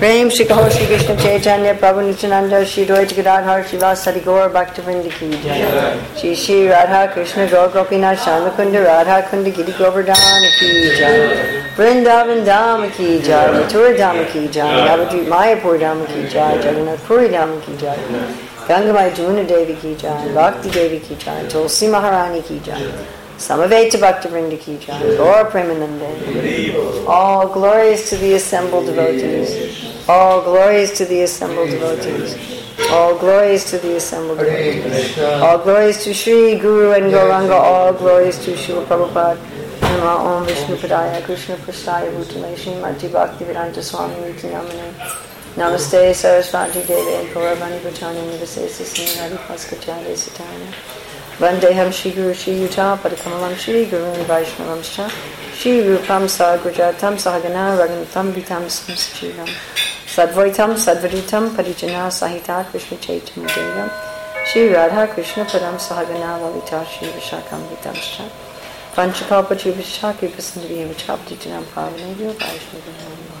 प्रेम श्री कहो श्री कृष्ण चैतन्य प्रभु नित्यानंद श्री द्वैत गदाधर शिवास हरि गौर भक्त वृंद की जय श्री श्री राधा कृष्ण गौर गोपीनाथ श्याम कुंड राधा कुंड गिरी गोवर्धन की जय वृंदावन धाम की जय मथुरा धाम की जय नवद्वीप मायापुर धाम की जय जगन्नाथपुरी धाम की जय गंगमाई जमुना देवी की जय भक्ति देवी की जय तुलसी महारानी की जय Samaveta Bhaktivinoda ki jai, Gaur Premanande. All glories to the assembled devotees. All glories to the assembled devotees. All glories to the assembled devotees. All glories to Sri Guru and Gauranga. All glories to Srila Prabhupada. Nama Om Vishnu Padaya Krishna Prastaya Bhutale Srimati Bhakti Vedanta Swami Niti Namane. Namaste Sarasvati Devi and Kauravani Bhutani Nivasesa Sinari Paskachade Satana. Vandeham Shri Guru Shri Yuta Padakamalam Shri Guru Vaishnavam Shah Shri Rupam Sagrajatam Sahagana Raganatam Vitam Samsachivam Sadvaitam Sadvaditam Parijana Sahita Krishna Chaitanya Devam. Shri Radha Krishna Padam Sahagana Lalita Shri Vishakam Vitam Shah Panchakalpa Chivishak Vipasandriya Vichapti Janam Pavanavya Vaishnavam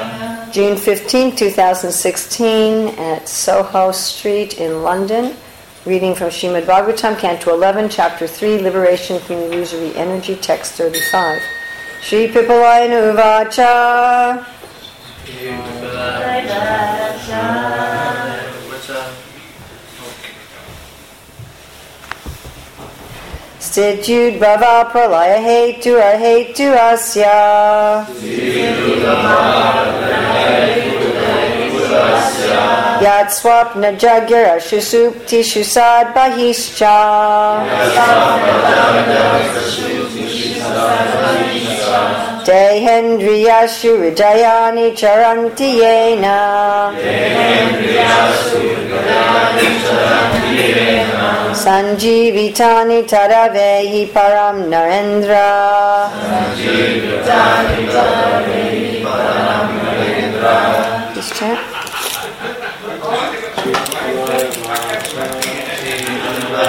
June 15, 2016, at Soho Street in London. Reading from Srimad Bhagavatam, Canto 11, Chapter 3, Liberation from Illusory Energy, Text 35. Shri Pipalayana Uvacha. Stityud Bhava Pralaya Hetu Ahetu Asya. Yat Swapna Jagyara Shusupti Shusad Bahischa. Dehendriya Shuridayani Charanti Yena. Sanjivitani Taravehi Param Narendra. This chant.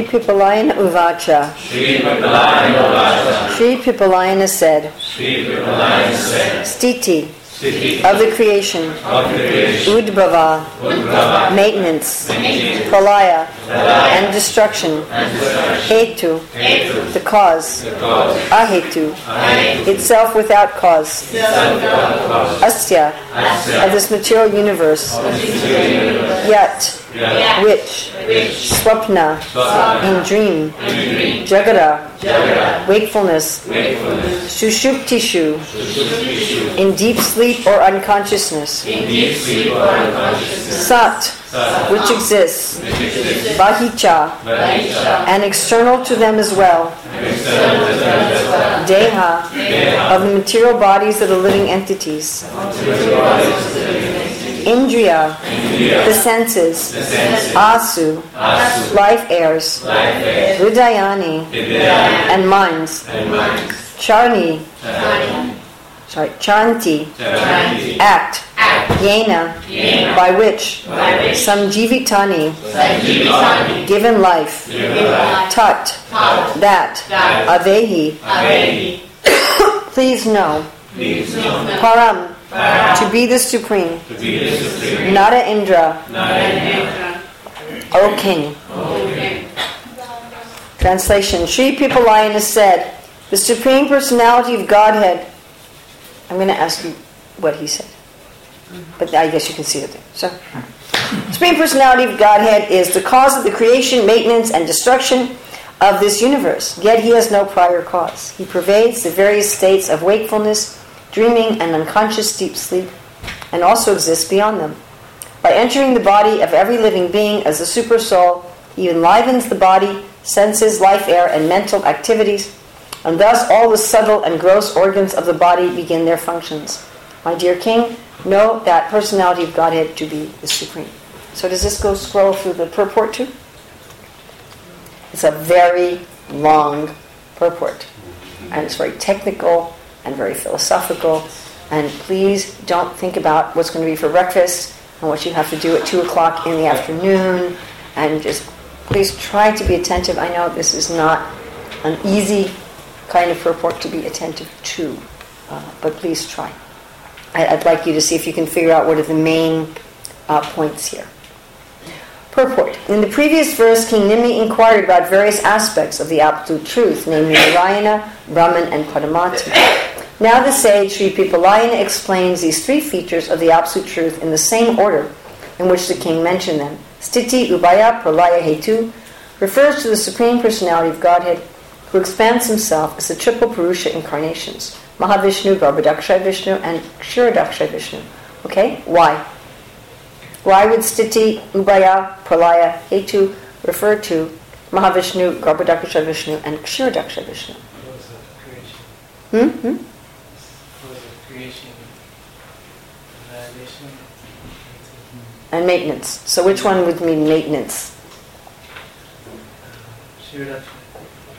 Sri Pipalayana Uvacha. Sri Pipalayana said, Sri Pipalayana said. Stiti, of the creation, creation. Udbhava, maintenance, Pralaya, and destruction, Hetu, the cause, Ahetu, itself without cause, Asya, of this material universe, Yat, which, Swapna, in dream, Jagara, wakefulness, Sushuptishu, in deep sleep or unconsciousness, Sat, which exists, Bahicha, and external to them as well, Deha, of the material bodies of the living entities, Indriya, the senses, Asu, life airs, Hridayani, and minds, Charni, Chanti, act, Yena, by which, some Jivitani, given life, Tat, that, Avehi, please know, Param, to be the supreme, Nada Indra, O King. Translation. Sri Pipalayana said, The Supreme Personality of Godhead. I'm going to ask you what he said. But I guess you can see it there. So, Supreme Personality of Godhead is the cause of the creation, maintenance, and destruction of this universe. Yet he has no prior cause. He pervades the various states of wakefulness, dreaming, and unconscious deep sleep, and also exists beyond them. By entering the body of every living being as a super soul, he enlivens the body, senses, life air, and mental activities, and thus all the subtle and gross organs of the body begin their functions. My dear King, know that personality of Godhead to be the supreme. So does this go scroll through the purport too? It's a very long purport. And it's very technical and very philosophical. And please don't think about what's going to be for breakfast and what you have to do at 2 o'clock in the afternoon. And just please try to be attentive. I know this is not an easy kind of purport to be attentive to, uh, but please try. I'd like you to see if you can figure out what are the main uh, points here. Purport. In the previous verse, King Nimi inquired about various aspects of the absolute truth, namely Narayana, Brahman, and Paramatma. Now the sage Sri Pipalayana explains these three features of the absolute truth in the same order in which the king mentioned them. Stiti, Ubaya Pralaya, Hetu refers to the Supreme Personality of Godhead who expands himself as the triple Purusha incarnations. Mahavishnu, Garbhadakshay Vishnu, and Kshiradakshay Vishnu. Okay? Why? Why would Stiti, Ubaya, Pralaya, Hetu refer to Mahavishnu, Garbhadakshay Vishnu, and Kshiradakshay Vishnu? Hmm? hmm? And maintenance. So which one would mean maintenance?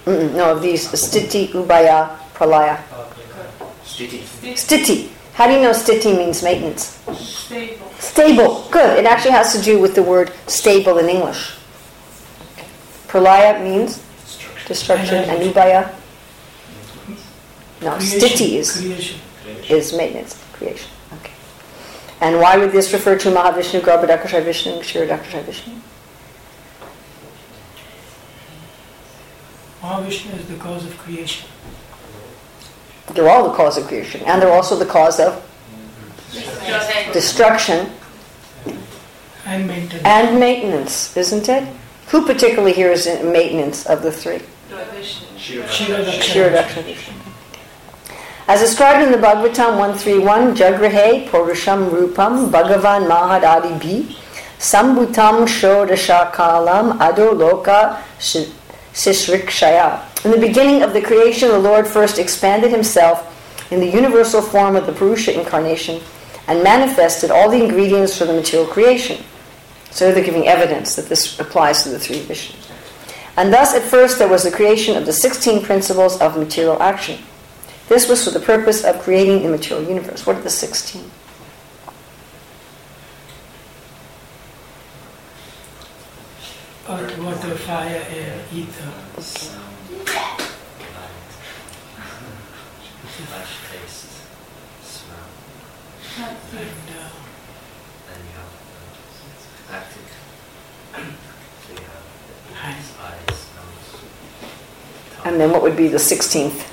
Mm-mm, no, of these, Stiti, ubaya, Pralaya. Stiti. Stiti. How do you know stiti means maintenance? Stable. Stable. Good. It actually has to do with the word stable in English. Pralaya means destruction, and ubhaya? No, stiti is, Creation. is maintenance, creation. Okay. And why would this refer to Mahavishnu, Garbhadakashay Vishnu, and Kshiradakashay Vishnu? Mahavishnu is the cause of creation. They're all the cause of creation, and they're also the cause of destruction And maintenance. and maintenance, isn't it? Who particularly here is in maintenance of the three? Shiradaksha Vishnu. As described in the Bhagavatam 131, Jagrahe Purusham Rupam Bhagavan Mahadadi Bhi Sambhutam Shodashakalam Ado Loka Sishrikshaya. In the beginning of the creation, the Lord first expanded himself in the universal form of the Purusha incarnation and manifested all the ingredients for the material creation. So they're giving evidence that this applies to the three Vishnus. And thus, at first, there was the creation of the 16 principles of material action. This was for the purpose of creating the material universe. What are the 16? Earth, water, fire, air, ether. And then what would be the 16th?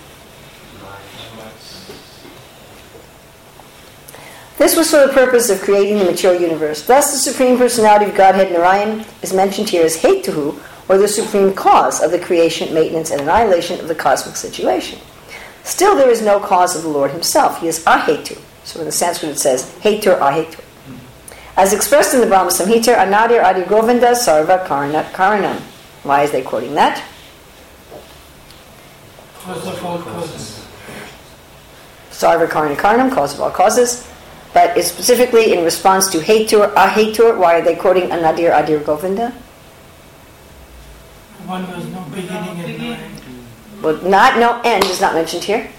This was for the purpose of creating the material universe. Thus, the Supreme Personality of Godhead Narayan is mentioned here as Hetuhu, or the supreme cause of the creation, maintenance, and annihilation of the cosmic situation. Still, there is no cause of the Lord himself. He is Ahetu. So in the Sanskrit it says Hetur Ahetu. As expressed in the Brahma Samhita, Anadir Adi Govinda Sarva Karana Karanam. Why is they quoting that? cause of all causes. Sarva Karana Karanam, cause of all causes. But it's specifically in response to Hetur Ahetur. Why are they quoting Anadir Adir Govinda? One was no beginning and no end. Well, not no end is not mentioned here.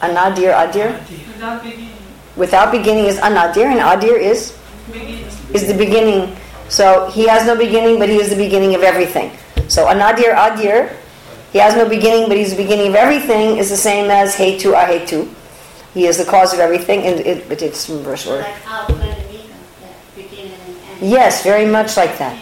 Anadir Adir. Without beginning. Without beginning is Anadir, and Adir is Beginning. is the beginning. So he has no beginning, but he is the beginning of everything. So Anadir Adir, he has no beginning, but he's the beginning of everything, is the same as Hetu Ahetu. He is the cause of everything, and it, but it's reverse order. Like Alpha and Omega, the beginning and end. Yes, very much like that.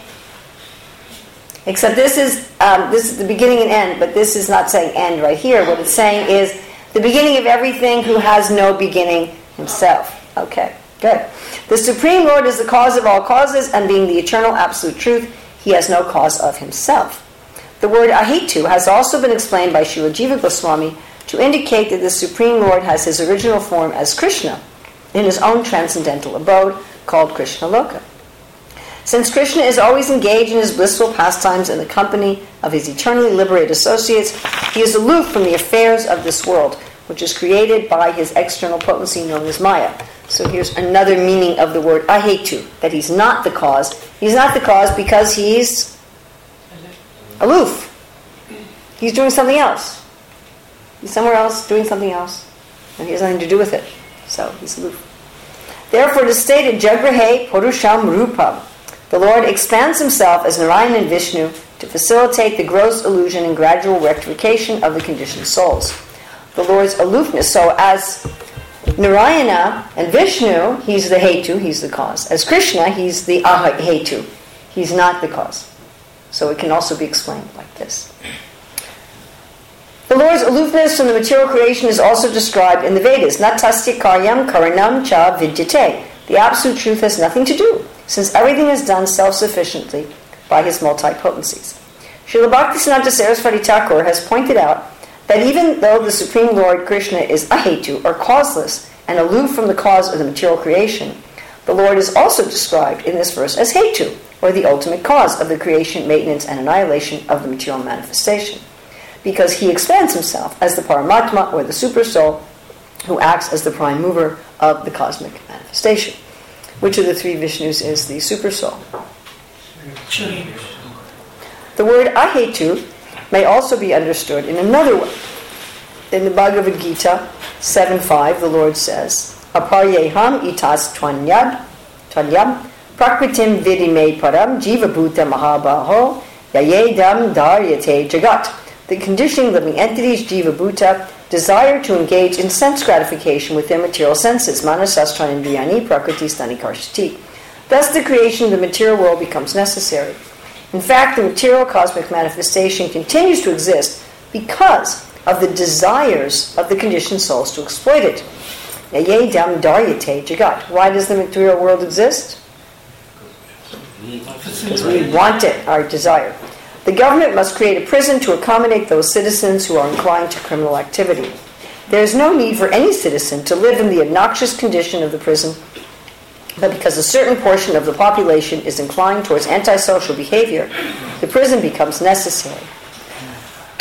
Except this is um, this is the beginning and end, but this is not saying end right here. What it's saying is the beginning of everything who has no beginning himself. Okay. Good. The Supreme Lord is the cause of all causes, and being the eternal absolute truth, he has no cause of himself. The word ahitu has also been explained by Srila Jiva Goswami to indicate that the Supreme Lord has his original form as Krishna in his own transcendental abode called Krishna Loka. Since Krishna is always engaged in his blissful pastimes in the company of his eternally liberated associates, he is aloof from the affairs of this world, which is created by his external potency known as Maya. So here's another meaning of the word ahetu, that he's not the cause. He's not the cause because he's aloof. He's doing something else. He's somewhere else doing something else, and he has nothing to do with it. So he's aloof. Therefore, it is stated, Jagrahe Purusham Rupam. The Lord expands himself as Narayan and Vishnu to facilitate the gross illusion and gradual rectification of the conditioned souls. The Lord's aloofness. So, as Narayana and Vishnu, he's the Hetu, he's the cause. As Krishna, he's the Ahetu, he's not the cause. So, it can also be explained like this. The Lord's aloofness from the material creation is also described in the Vedas. Natasya karyam karanam cha vidyate. The absolute truth has nothing to do, since everything is done self sufficiently by his multi-potencies. Srila Bhaktisiddhanta Saraswati Thakur has pointed out that even though the Supreme Lord Krishna is ahetu, or causeless, and aloof from the cause of the material creation, the Lord is also described in this verse as hetu, or the ultimate cause of the creation, maintenance, and annihilation of the material manifestation because he expands himself as the Paramatma or the Supersoul, who acts as the prime mover of the cosmic manifestation. Which of the three Vishnus is the Super Soul? The word ahetu may also be understood in another way. In the Bhagavad Gita 7.5, the Lord says, Aparyeham itas twanyad, twanyam, prakritim vidime param jiva bhuta mahabaho, yayedam daryate jagat the conditioning living entities, jiva bhuta, desire to engage in sense gratification with their material senses, manasastra indriyani, prakriti stani karshati. Thus, the creation of the material world becomes necessary. In fact, the material cosmic manifestation continues to exist because of the desires of the conditioned souls to exploit it. dam daryate jagat. Why does the material world exist? Because we want it, our desire. The government must create a prison to accommodate those citizens who are inclined to criminal activity. There is no need for any citizen to live in the obnoxious condition of the prison, but because a certain portion of the population is inclined towards antisocial behavior, the prison becomes necessary.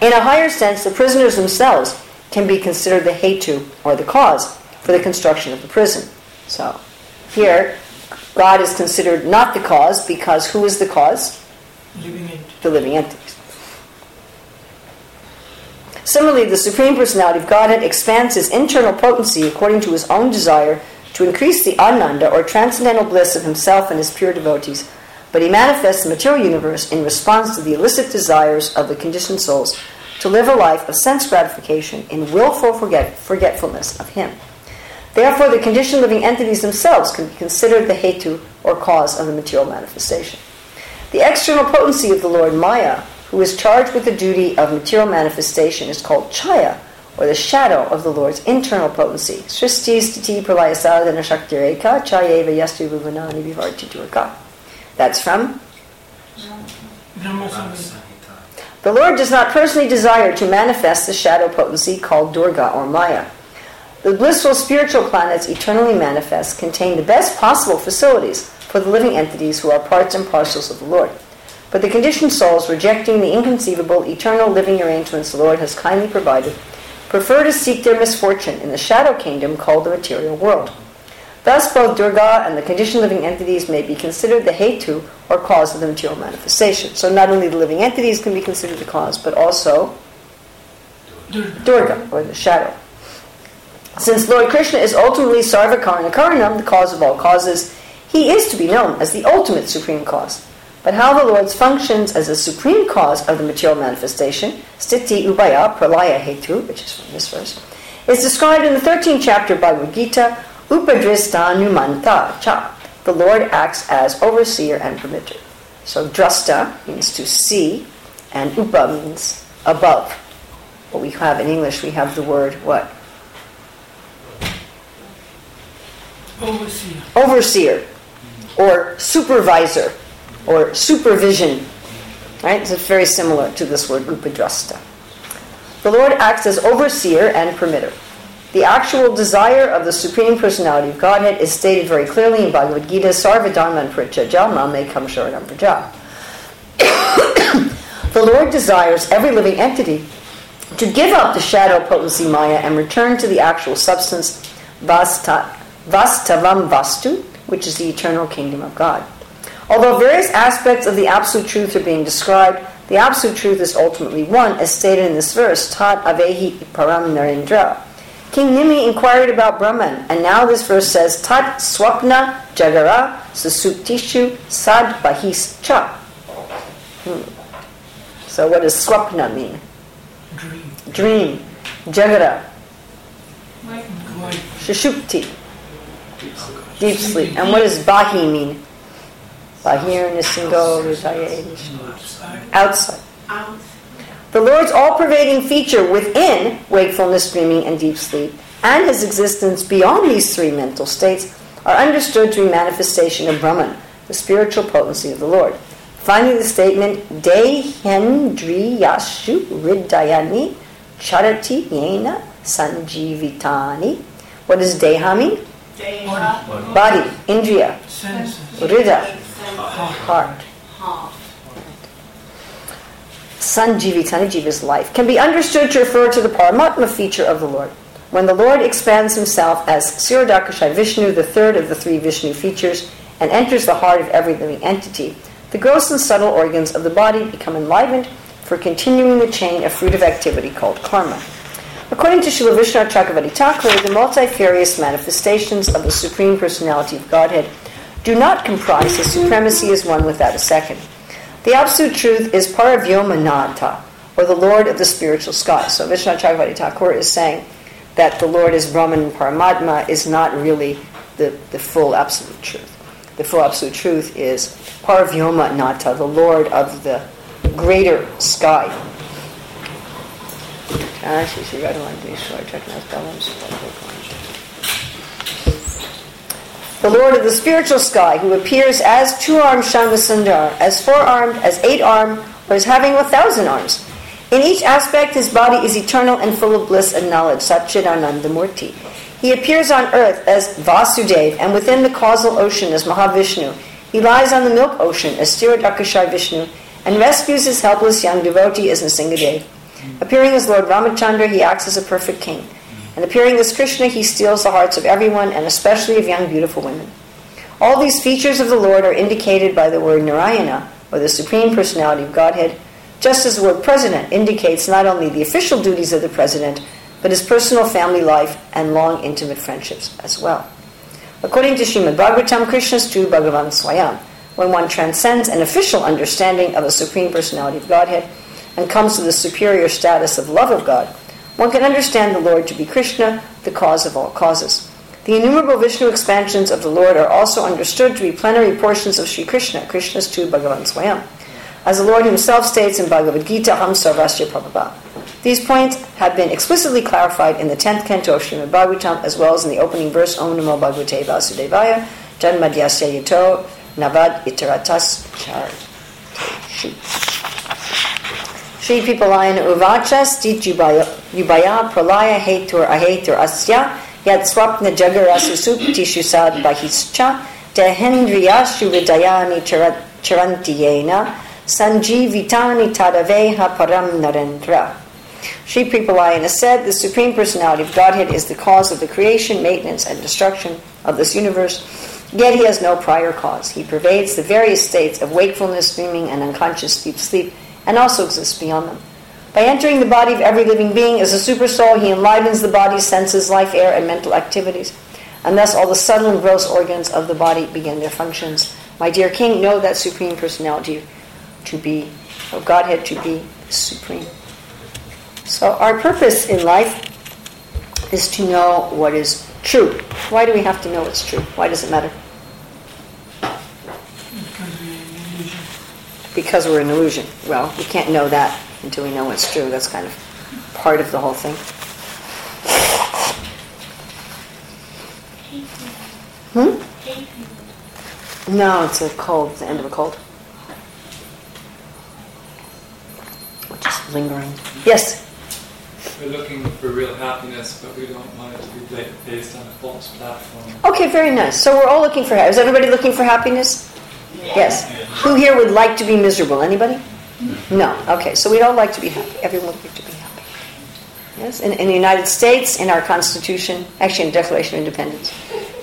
in a higher sense, the prisoners themselves can be considered the hetu, or the cause, for the construction of the prison. So, here, God is considered not the cause because who is the cause? Living the living entities. Similarly, the Supreme Personality of Godhead expands his internal potency according to his own desire to increase the ananda or transcendental bliss of himself and his pure devotees, but he manifests the material universe in response to the illicit desires of the conditioned souls to live a life of sense gratification in willful forget- forgetfulness of him. Therefore, the conditioned living entities themselves can be considered the hetu or cause of the material manifestation. The external potency of the Lord Maya, who is charged with the duty of material manifestation, is called Chaya, or the shadow of the Lord's internal potency. That's from The Lord does not personally desire to manifest the shadow potency called Durga or Maya. The blissful spiritual planets eternally manifest contain the best possible facilities for the living entities who are parts and parcels of the Lord. But the conditioned souls, rejecting the inconceivable, eternal living arrangements the Lord has kindly provided, prefer to seek their misfortune in the shadow kingdom called the material world. Thus, both Durga and the conditioned living entities may be considered the hetu or cause of the material manifestation. So, not only the living entities can be considered the cause, but also Durga. Or the shadow. Since Lord Krishna is ultimately Sarvakarna Karanam, the cause of all causes, he is to be known as the ultimate supreme cause. But how the Lord functions as a supreme cause of the material manifestation, stiti ubaya pralaya hetu, which is from this verse, is described in the 13th chapter of Bhagavad Gita, upadrista numanta cha. The Lord acts as overseer and permitter. So drasta means to see, and upa means above. What we have in English, we have the word what? Overseer. overseer or supervisor or supervision. Right? So it's very similar to this word upadrasta. The Lord acts as overseer and permitter. The actual desire of the Supreme Personality of Godhead is stated very clearly in Bhagavad Gita, Sarvadharman Prachaja Mame Kam Sharanam Praja. The Lord desires every living entity to give up the shadow potency Maya and return to the actual substance Vasta, Vastavam Vastu, which is the eternal kingdom of God. Although various aspects of the absolute truth are being described, the absolute truth is ultimately one, as stated in this verse, Tat Avehi Param Narendra. King Nimi inquired about Brahman, and now this verse says, Tat Swapna Jagara Susuptishu Sad Bahis Cha. Hmm. So what does Swapna mean? Dream. Dream. Jagara. Shushupti. Deep sleep. And what does Bahi mean? Bahir Nisingo Outside. Outside. The Lord's all pervading feature within wakefulness, dreaming, and deep sleep, and his existence beyond these three mental states, are understood to be manifestation of Brahman, the spiritual potency of the Lord. Finally, the statement, Dehendriyashu Riddayani Charati Yena Sanjivitani. What does Deha mean? Body, Indriya. Rida, Heart. heart. Heart. Sanjivitani, Jiva's life, can be understood to refer to the Paramatma feature of the Lord. When the Lord expands himself as Sirodakashai Vishnu, the third of the three Vishnu features, and enters the heart of every living entity, the gross and subtle organs of the body become enlivened for continuing the chain of fruitive activity called karma. According to Srila Vishvanatha Chakravarti Thakur, the multifarious manifestations of the Supreme Personality of Godhead do not comprise his supremacy as one without a second. The absolute truth is Paravyomanatha, or the Lord of the spiritual sky. So Vishvanatha Chakravarti Thakur is saying that the Lord is Brahman Paramatma is not really the, the full absolute truth. The full absolute truth is Paravyomanatha, the Lord of the greater sky. Ah, out balance. The Lord of the spiritual sky, who appears as two-armed Sundar, as four-armed, as eight-armed, or as having a thousand arms. In each aspect, his body is eternal and full of bliss and knowledge, Satchidananda Murti. He appears on earth as Vasudev, and within the causal ocean as Mahavishnu. He lies on the milk ocean as Stiradakashai Vishnu, and rescues his helpless young devotee as Nrsingadev. Appearing as Lord Ramachandra, he acts as a perfect king. And appearing as Krishna, he steals the hearts of everyone, and especially of young, beautiful women. All these features of the Lord are indicated by the word Narayana, or the Supreme Personality of Godhead, just as the word president indicates not only the official duties of the president, but his personal family life and long intimate friendships as well. According to Srimad Bhagavatam, Krishna is true Bhagavan Swayam. When one transcends an official understanding of the Supreme Personality of Godhead and comes to the superior status of love of God, one can understand the Lord to be Krishna, the cause of all causes. The innumerable Vishnu expansions of the Lord are also understood to be plenary portions of Sri Krishna, Krishna's true Bhagavan Swayam. As the Lord himself states in Bhagavad Gita, Ham Sarvasya Prabhava. These points have been explicitly clarified in the 10th canto of Srimad Bhagavatam, as well as in the opening verse, Om Namo Bhagavate Vasudevaya, Janmadhyasya Yato, Navad Itaratas Char. Shri Pipalayana Uvacha Stit Yubaya Pralaya Hetur Ahetur Asya Yat Swapna Jagarasu Suptishu Sad Bahischa Dehendriyashu Vidayani Charantiyena Sanjivitani Tadaveha Param Narendra. Sri Pipalayana said, The Supreme Personality of Godhead is the cause of the creation, maintenance, and destruction of this universe, yet he has no prior cause. He pervades the various states of wakefulness, dreaming, and unconscious deep sleep, and also exists beyond them. By entering the body of every living being as a super soul, he enlivens the body's senses, life, air, and mental activities, and thus all the subtle and gross organs of the body begin their functions. My dear King, know that Supreme Personality to be, of Godhead to be supreme. So our purpose in life is to know what is true. Why do we have to know what's true? Why does it matter? Because we are in illusion. Because we're an illusion. Well, we can't know that until we know what's true. That's kind of part of the whole thing. Hmm? No, it's a cold. It's the end of a cold. Which is lingering. Yes. We're looking for real happiness, but we don't want it to be based on a false platform. Okay, very nice. So we're all looking for. Happiness. Is everybody looking for happiness? Yes. Who here would like to be miserable? Anybody? No. Okay, so we don't like to be happy. Everyone would like to be happy. Yes. In, in the United States, in our Constitution, actually in the Declaration of Independence,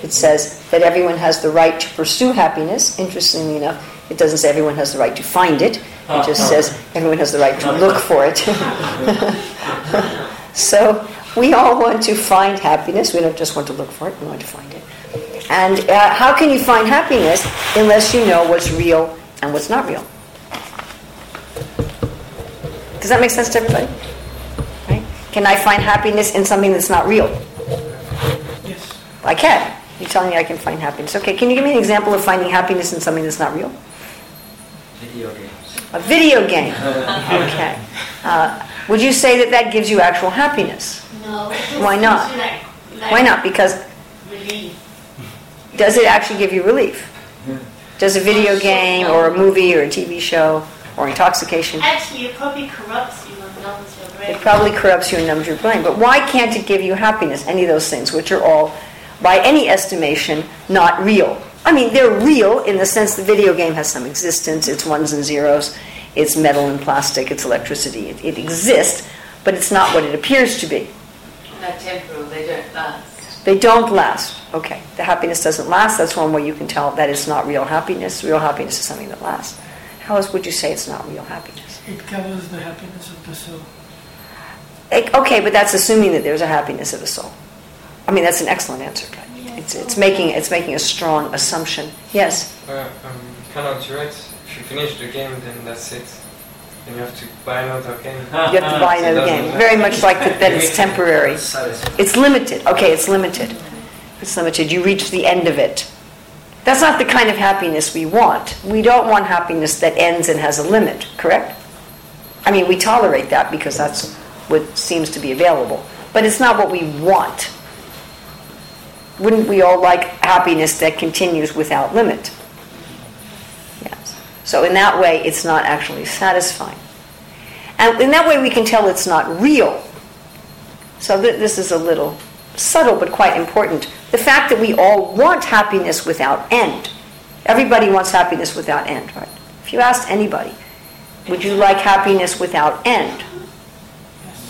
it says that everyone has the right to pursue happiness. Interestingly enough, it doesn't say everyone has the right to find it. It just says everyone has the right to look for it. so we all want to find happiness. We don't just want to look for it. We want to find it. And uh, how can you find happiness unless you know what's real and what's not real? Does that make sense to everybody? Right? Can I find happiness in something that's not real? Yes. I can. You're telling me I can find happiness. Okay, can you give me an example of finding happiness in something that's not real? Video games. A video game. Okay. Uh, would you say that that gives you actual happiness? No. Why not? Like, like Why not? Because Relief. Does it actually give you relief? Does a video game or a movie or a TV show or intoxication? Actually, it probably corrupts you and numbs your brain. It probably corrupts you and numbs your brain. But why can't it give you happiness? Any of those things, which are all, by any estimation, not real. I mean, they're real in the sense the video game has some existence. It's ones and zeros. It's metal and plastic. It's electricity. It, it exists, but it's not what it appears to be. Not temporal, they don't last. They don't last. Okay, the happiness doesn't last. That's one way you can tell that it's not real happiness. Real happiness is something that lasts. How else would you say it's not real happiness? It covers the happiness of the soul. Okay, but that's assuming that there's a happiness of the soul. I mean, that's an excellent answer. But it's, it's making it's making a strong assumption. Yes. Uh, um, cannot do it. If you finish the game, then that's it. Then you have to buy another game. You have to buy another game. Very much like that, that it's temporary. It's limited. Okay, it's limited. Limited. You reach the end of it. That's not the kind of happiness we want. We don't want happiness that ends and has a limit, correct? I mean, we tolerate that because that's what seems to be available. But it's not what we want. Wouldn't we all like happiness that continues without limit? Yes. So, in that way, it's not actually satisfying. And in that way, we can tell it's not real. So th- this is a little subtle but quite important. The fact that we all want happiness without end. Everybody wants happiness without end, right? If you asked anybody, would you like happiness without end?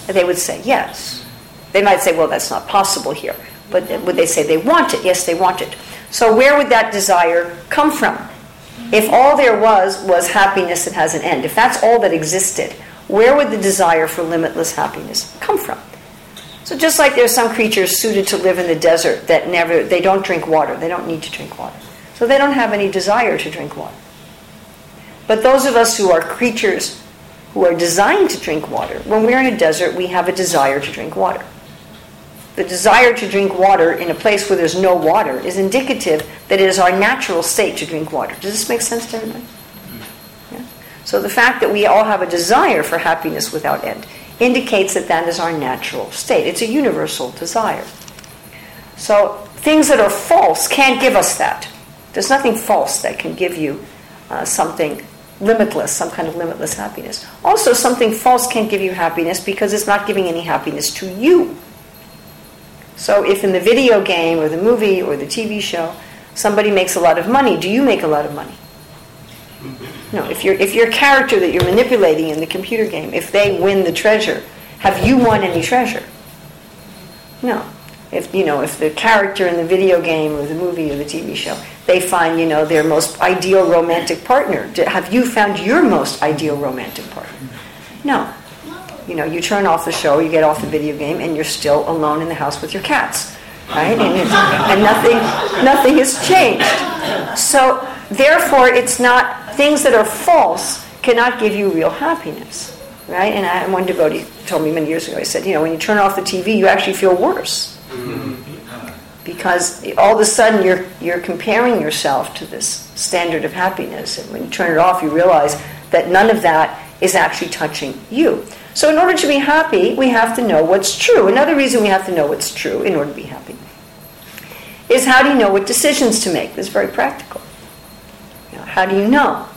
They would say yes. They might say, well, that's not possible here. But would they say they want it? Yes, they want it. So where would that desire come from? If all there was was happiness that has an end, if that's all that existed, where would the desire for limitless happiness come from? So just like there's some creatures suited to live in the desert that never they don't drink water, they don't need to drink water. So they don't have any desire to drink water. But those of us who are creatures who are designed to drink water, when we're in a desert, we have a desire to drink water. The desire to drink water in a place where there's no water is indicative that it is our natural state to drink water. Does this make sense to everybody? Yeah. So the fact that we all have a desire for happiness without end indicates that that is our natural state. It's a universal desire. So things that are false can't give us that. There's nothing false that can give you uh, something limitless, some kind of limitless happiness. Also, something false can't give you happiness because it's not giving any happiness to you. So if in the video game or the movie or the TV show somebody makes a lot of money, do you make a lot of money? No, if your if your character that you're manipulating in the computer game, if they win the treasure, have you won any treasure? No. If you know, if the character in the video game or the movie or the TV show, they find you know their most ideal romantic partner, have you found your most ideal romantic partner? No. You know, you turn off the show, you get off the video game, and you're still alone in the house with your cats, right? And, and nothing, nothing has changed. So therefore, it's not things that are false cannot give you real happiness, right? And I, one devotee told me many years ago. He said, you know, when you turn off the TV, you actually feel worse because all of a sudden you're you're comparing yourself to this standard of happiness, and when you turn it off, you realize that none of that is actually touching you. So, in order to be happy, we have to know what's true. Another reason we have to know what's true in order to be happy is how do you know what decisions to make? This is very practical. How do you know?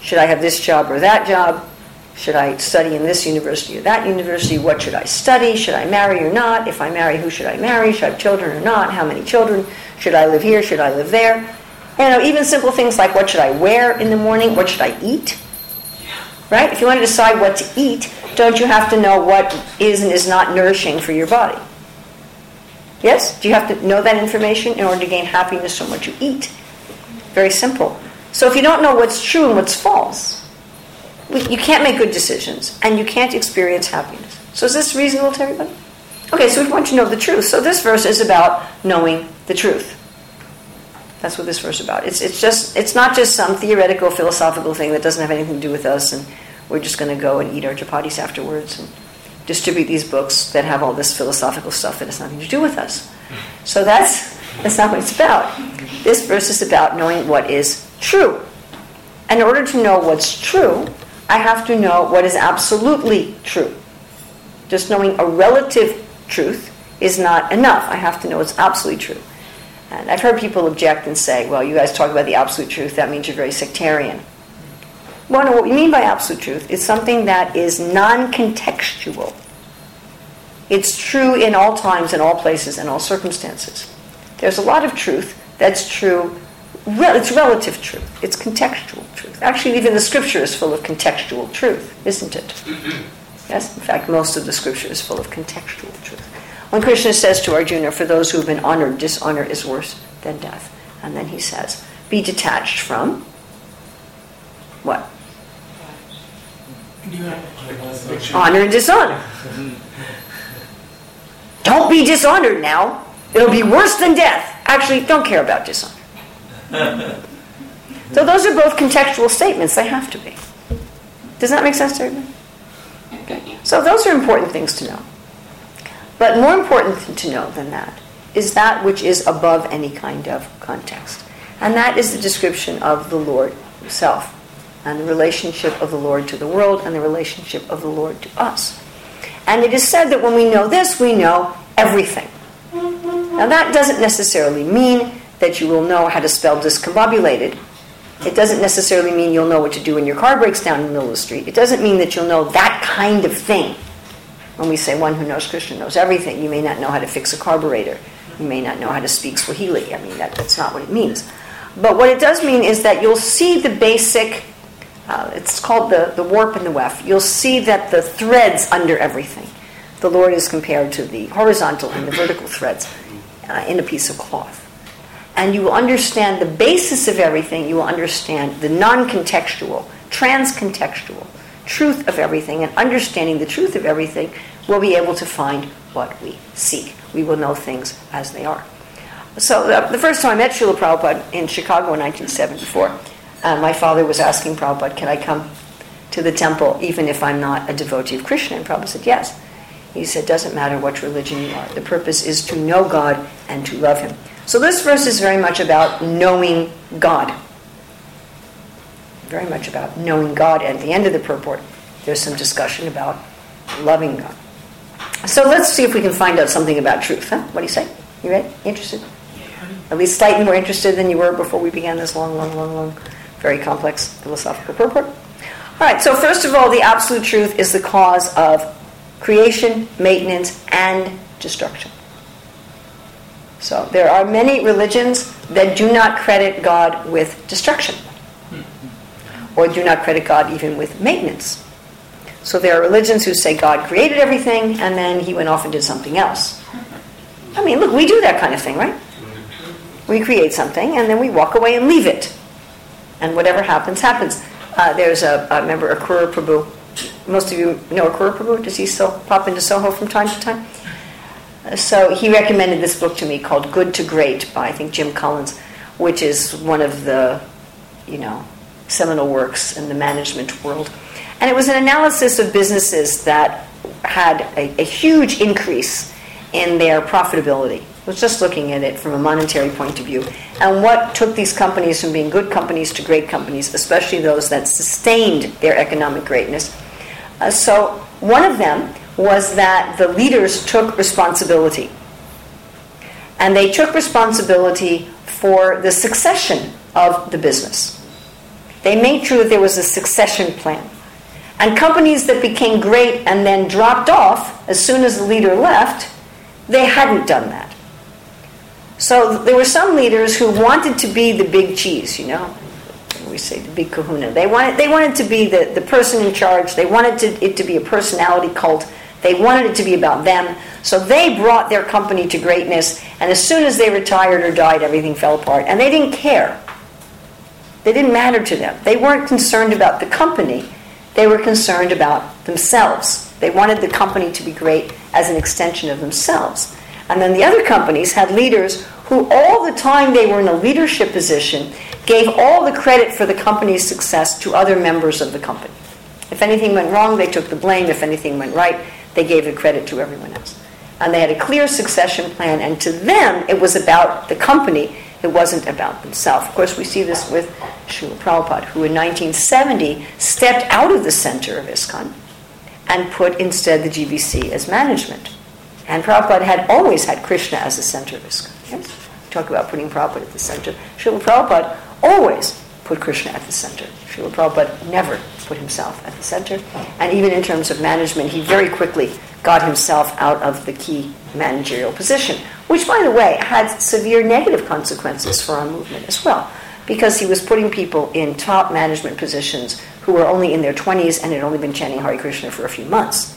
Should I have this job or that job? Should I study in this university or that university? What should I study? Should I marry or not? If I marry, who should I marry? Should I have children or not? How many children? Should I live here? Should I live there? You know, even simple things like what should I wear in the morning? What should I eat? Right? If you want to decide what to eat, don't you have to know what is and is not nourishing for your body? Yes? Do you have to know that information in order to gain happiness from what you eat? Very simple. So if you don't know what's true and what's false, you can't make good decisions and you can't experience happiness. So is this reasonable to everybody? Okay, so we want you to know the truth. So this verse is about knowing the truth. That's what this verse is about. It's, it's just it's not just some theoretical philosophical thing that doesn't have anything to do with us and we're just going to go and eat our chapatis afterwards and distribute these books that have all this philosophical stuff that has nothing to do with us. So that's that's not what it's about. This verse is about knowing what is true. In order to know what's true, I have to know what is absolutely true. Just knowing a relative truth is not enough. I have to know what's absolutely true. And I've heard people object and say, well, you guys talk about the absolute truth, that means you're very sectarian. Well, no, what we mean by absolute truth is something that is non contextual. It's true in all times, in all places, in all circumstances. There's a lot of truth that's true, it's relative truth, it's contextual truth. Actually, even the scripture is full of contextual truth, isn't it? Yes, in fact, most of the scripture is full of contextual truth. When Krishna says to Arjuna, for those who have been honored, dishonor is worse than death. And then he says, be detached from what? Honor and dishonor. Don't be dishonored now. It'll be worse than death. Actually, don't care about dishonor. so those are both contextual statements. They have to be. Does that make sense to everybody? Okay. So those are important things to know. But more important to know than that is that which is above any kind of context. And that is the description of the Lord Himself and the relationship of the Lord to the world and the relationship of the Lord to us. And it is said that when we know this, we know everything. Now, that doesn't necessarily mean that you will know how to spell discombobulated. It doesn't necessarily mean you'll know what to do when your car breaks down in the middle of the street. It doesn't mean that you'll know that kind of thing. When we say one who knows Krishna knows everything, you may not know how to fix a carburetor. You may not know how to speak Swahili. I mean, that, that's not what it means. But what it does mean is that you'll see the basic, uh, it's called the, the warp and the weft. You'll see that the threads under everything, the Lord is compared to the horizontal and the vertical threads uh, in a piece of cloth. And you will understand the basis of everything, you will understand the non contextual, trans contextual truth of everything, and understanding the truth of everything, we'll be able to find what we seek. We will know things as they are. So the, the first time I met Srila Prabhupada in Chicago in 1974, uh, my father was asking Prabhupada, can I come to the temple even if I'm not a devotee of Krishna? And Prabhupada said, yes. He said, doesn't matter what religion you are. The purpose is to know God and to love Him. So this verse is very much about knowing God. Very much about knowing God. At the end of the purport, there's some discussion about loving God. So let's see if we can find out something about truth. Huh? What do you say? You ready? Interested? At least slightly more interested than you were before we began this long, long, long, long, very complex philosophical purport. All right, so first of all, the absolute truth is the cause of creation, maintenance, and destruction. So there are many religions that do not credit God with destruction, or do not credit God even with maintenance. So there are religions who say God created everything and then he went off and did something else. I mean, look, we do that kind of thing, right? We create something and then we walk away and leave it. And whatever happens, happens. Uh, there's a, remember Akrura Prabhu. Most of you know Akrura Prabhu. Does he still pop into Soho from time to time? So he recommended this book to me called Good to Great by, I think, Jim Collins, which is one of the, you know, seminal works in the management world. And it was an analysis of businesses that had a, a huge increase in their profitability. It was just looking at it from a monetary point of view. And what took these companies from being good companies to great companies, especially those that sustained their economic greatness. Uh, so one of them was that the leaders took responsibility. and they took responsibility for the succession of the business. They made sure that there was a succession plan. And companies that became great and then dropped off as soon as the leader left, they hadn't done that. So there were some leaders who wanted to be the big cheese, you know. We say the big kahuna. They wanted, they wanted to be the, the person in charge. They wanted to, it to be a personality cult. They wanted it to be about them. So they brought their company to greatness, and as soon as they retired or died, everything fell apart. And they didn't care. They didn't matter to them. They weren't concerned about the company, they were concerned about themselves. They wanted the company to be great as an extension of themselves. And then the other companies had leaders who, all the time they were in a leadership position, gave all the credit for the company's success to other members of the company. If anything went wrong, they took the blame. If anything went right, they gave the credit to everyone else. And they had a clear succession plan, and to them, it was about the company. It wasn't about themselves. Of course, we see this with Srila Prabhupada, who in 1970 stepped out of the center of ISKCON and put instead the GBC as management. And Prabhupada had always had Krishna as the center of ISKCON. Yes? Talk about putting Prabhupada at the center. Srila Prabhupada always put Krishna at the center. Srila Prabhupada but never put himself at the center. And even in terms of management, he very quickly got himself out of the key managerial position, which, by the way, had severe negative consequences for our movement as well, because he was putting people in top management positions who were only in their 20s and had only been chanting Hare Krishna for a few months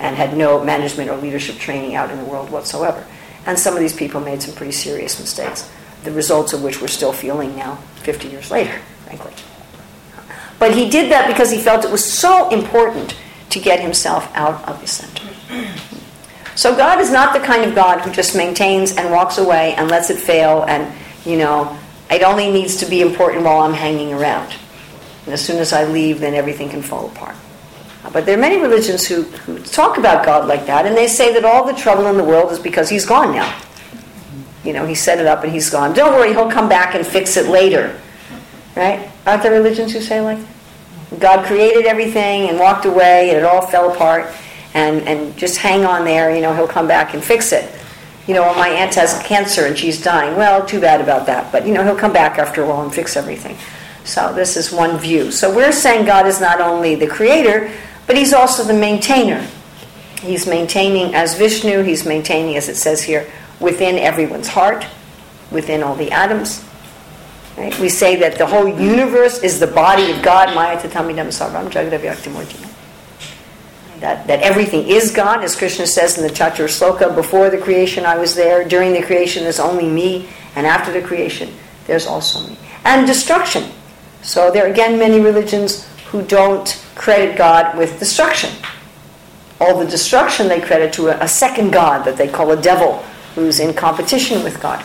and had no management or leadership training out in the world whatsoever. And some of these people made some pretty serious mistakes, the results of which we're still feeling now, 50 years later, frankly. But he did that because he felt it was so important to get himself out of the center. So God is not the kind of God who just maintains and walks away and lets it fail and, you know, it only needs to be important while I'm hanging around. And as soon as I leave, then everything can fall apart. But there are many religions who, who talk about God like that, and they say that all the trouble in the world is because he's gone now. You know, he set it up and he's gone. Don't worry, he'll come back and fix it later. Right? Aren't there religions who say like that? God created everything and walked away and it all fell apart and, and just hang on there, you know, he'll come back and fix it. You know, well, my aunt has cancer and she's dying. Well, too bad about that. But, you know, he'll come back after a while and fix everything. So this is one view. So we're saying God is not only the creator, but he's also the maintainer. He's maintaining as Vishnu, he's maintaining, as it says here, within everyone's heart, within all the atoms. Right? We say that the whole universe is the body of God, Maya Tatamidam Sarvam Jagadavyaktimurti. That, that everything is God, as Krishna says in the Chatur Sloka, before the creation I was there, during the creation there's only me, and after the creation there's also me. And destruction. So there are again many religions who don't credit God with destruction. All the destruction they credit to a, a second God that they call a devil, who's in competition with God.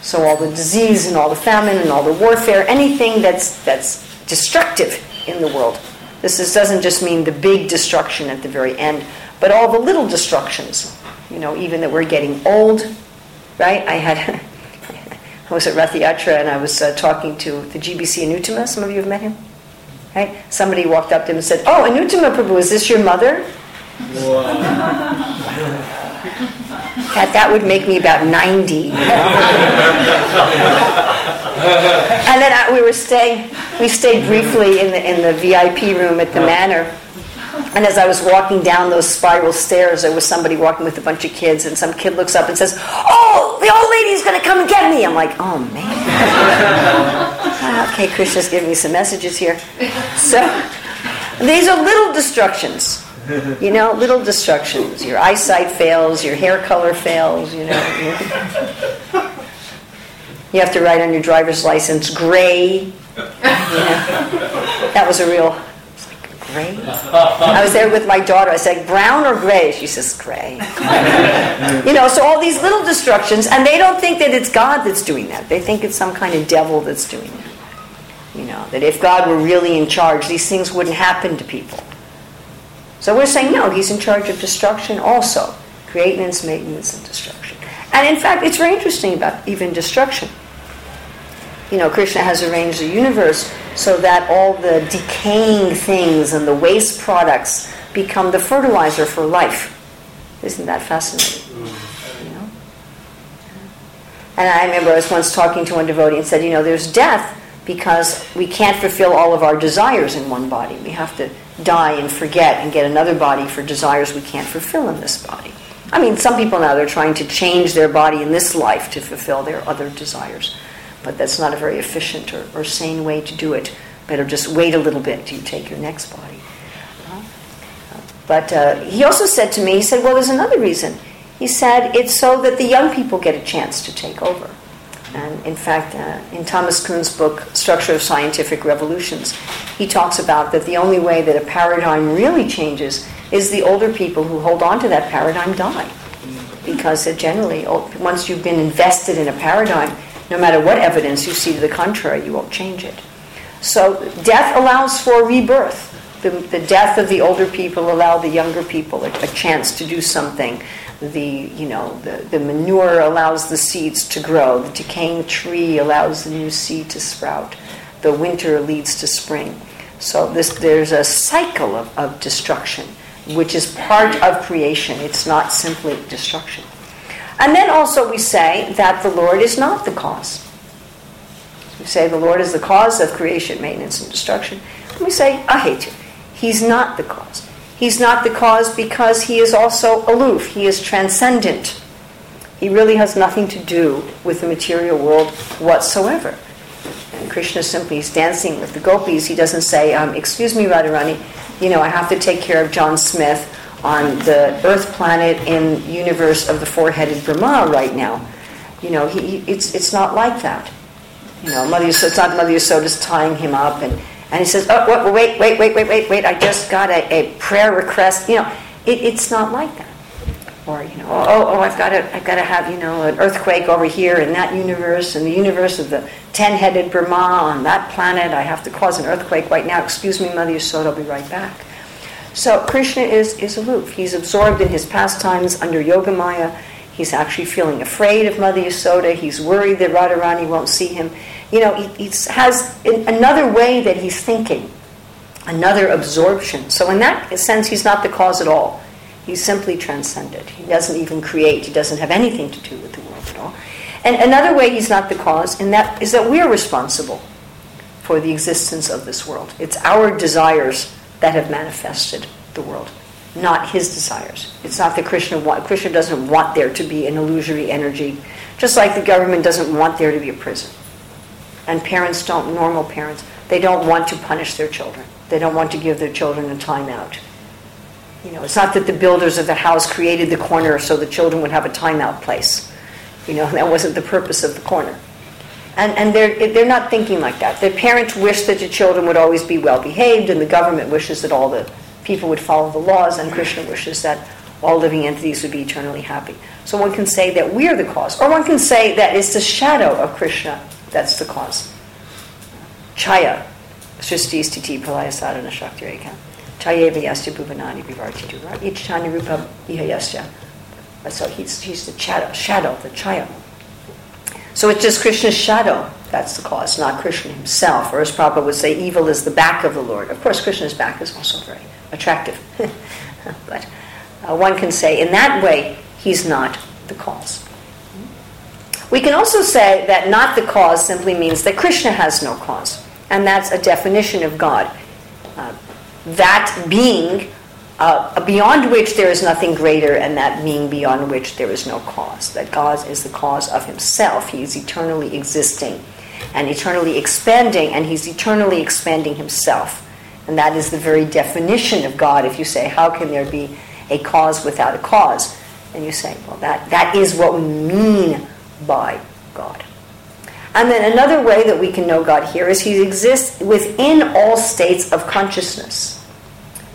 So all the disease and all the famine and all the warfare, anything that's that's destructive in the world. This is, doesn't just mean the big destruction at the very end, but all the little destructions. You know, even that we're getting old, right? I had I was at Rath Yatra and I was uh, talking to the GBC Anuttama. Some of you have met him, right? Somebody walked up to him and said, "Oh, Anuttama Prabhu, is this your mother?" That, that would make me about 90. and then I, we were staying, we stayed briefly in the, in the VIP room at the Manor. And as I was walking down those spiral stairs, there was somebody walking with a bunch of kids, and some kid looks up and says, Oh, the old lady's going to come and get me. I'm like, Oh, man. okay, Krishna's giving me some messages here. So these are little destructions. You know, little destructions. Your eyesight fails, your hair color fails, you know. You have to write on your driver's license gray. You know. That was a real gray? I was there with my daughter. I said, brown or gray? She says, gray. you know, so all these little destructions, and they don't think that it's God that's doing that. They think it's some kind of devil that's doing that. You know, that if God were really in charge, these things wouldn't happen to people. So we're saying, no, he's in charge of destruction also. Createness, maintenance, and destruction. And in fact, it's very interesting about even destruction. You know, Krishna has arranged the universe so that all the decaying things and the waste products become the fertilizer for life. Isn't that fascinating? Mm. You know? And I remember I was once talking to one devotee and said, you know, there's death because we can't fulfill all of our desires in one body. We have to die and forget and get another body for desires we can't fulfill in this body. I mean, some people now they're trying to change their body in this life to fulfill their other desires, but that's not a very efficient or, or sane way to do it. Better just wait a little bit till you take your next body. But uh, he also said to me, he said, well, there's another reason. He said, it's so that the young people get a chance to take over. And in fact, uh, in Thomas Kuhn's book, Structure of Scientific Revolutions, he talks about that the only way that a paradigm really changes is the older people who hold on to that paradigm die. Because generally, once you've been invested in a paradigm, no matter what evidence you see to the contrary, you won't change it. So death allows for rebirth. The, the death of the older people allow the younger people a, a chance to do something. The you know the, the manure allows the seeds to grow. The decaying tree allows the new seed to sprout. The winter leads to spring. So this there's a cycle of, of destruction, which is part of creation. It's not simply destruction. And then also we say that the Lord is not the cause. We say the Lord is the cause of creation, maintenance, and destruction. And we say, I hate you. He's not the cause. He's not the cause because he is also aloof. He is transcendent. He really has nothing to do with the material world whatsoever. And Krishna simply is dancing with the gopis. He doesn't say, um, Excuse me, Radharani, you know, I have to take care of John Smith on the Earth planet in universe of the four-headed Brahma right now. You know, he, he, it's, it's not like that. You know, Mother it's not Mother Yasoda's tying him up, and, and he says, "Oh, wait, wait, wait, wait, wait, wait! I just got a, a prayer request." You know, it, it's not like that. Or you know, oh, oh, I've got to, I've got to have you know an earthquake over here in that universe, in the universe of the ten-headed Brahma on that planet. I have to cause an earthquake right now. Excuse me, Mother Yasoda, I'll be right back. So Krishna is is aloof. He's absorbed in his pastimes under Yoga Maya. He's actually feeling afraid of Mother Yasoda. He's worried that Radharani won't see him. You know, he has another way that he's thinking, another absorption. So, in that sense, he's not the cause at all. He's simply transcended. He doesn't even create. He doesn't have anything to do with the world at all. And another way he's not the cause, and that is that we're responsible for the existence of this world. It's our desires that have manifested the world not his desires. It's not that Krishna want, Krishna doesn't want there to be an illusory energy, just like the government doesn't want there to be a prison. And parents don't, normal parents, they don't want to punish their children. They don't want to give their children a timeout. You know, it's not that the builders of the house created the corner so the children would have a timeout place. You know, that wasn't the purpose of the corner. And, and they're, they're not thinking like that. The parents wish that the children would always be well behaved, and the government wishes that all the people would follow the laws, and Krishna wishes that all living entities would be eternally happy. So one can say that we're the cause, or one can say that it's the shadow of Krishna that's the cause. Chaya, Srishti Stiti Pralaya Sadhana Shakti Rekha. Chayeva Yasya Bhuvanani Vivartitu. Ichitanya Rupa Ihayasya. So he's, he's the shadow, shadow, the Chaya. So it's just Krishna's shadow that's the cause, not Krishna himself. Or as Prabhupada would say, evil is the back of the Lord. Of course, Krishna's back is also very attractive. but uh, one can say, in that way, he's not the cause. We can also say that not the cause simply means that Krishna has no cause. And that's a definition of God. Uh, that being uh, beyond which there is nothing greater, and that being beyond which there is no cause. That God is the cause of himself. He is eternally existing and eternally expanding, and he's eternally expanding himself. And that is the very definition of God. If you say, How can there be a cause without a cause? And you say, Well, that, that is what we mean by God. And then another way that we can know God here is He exists within all states of consciousness.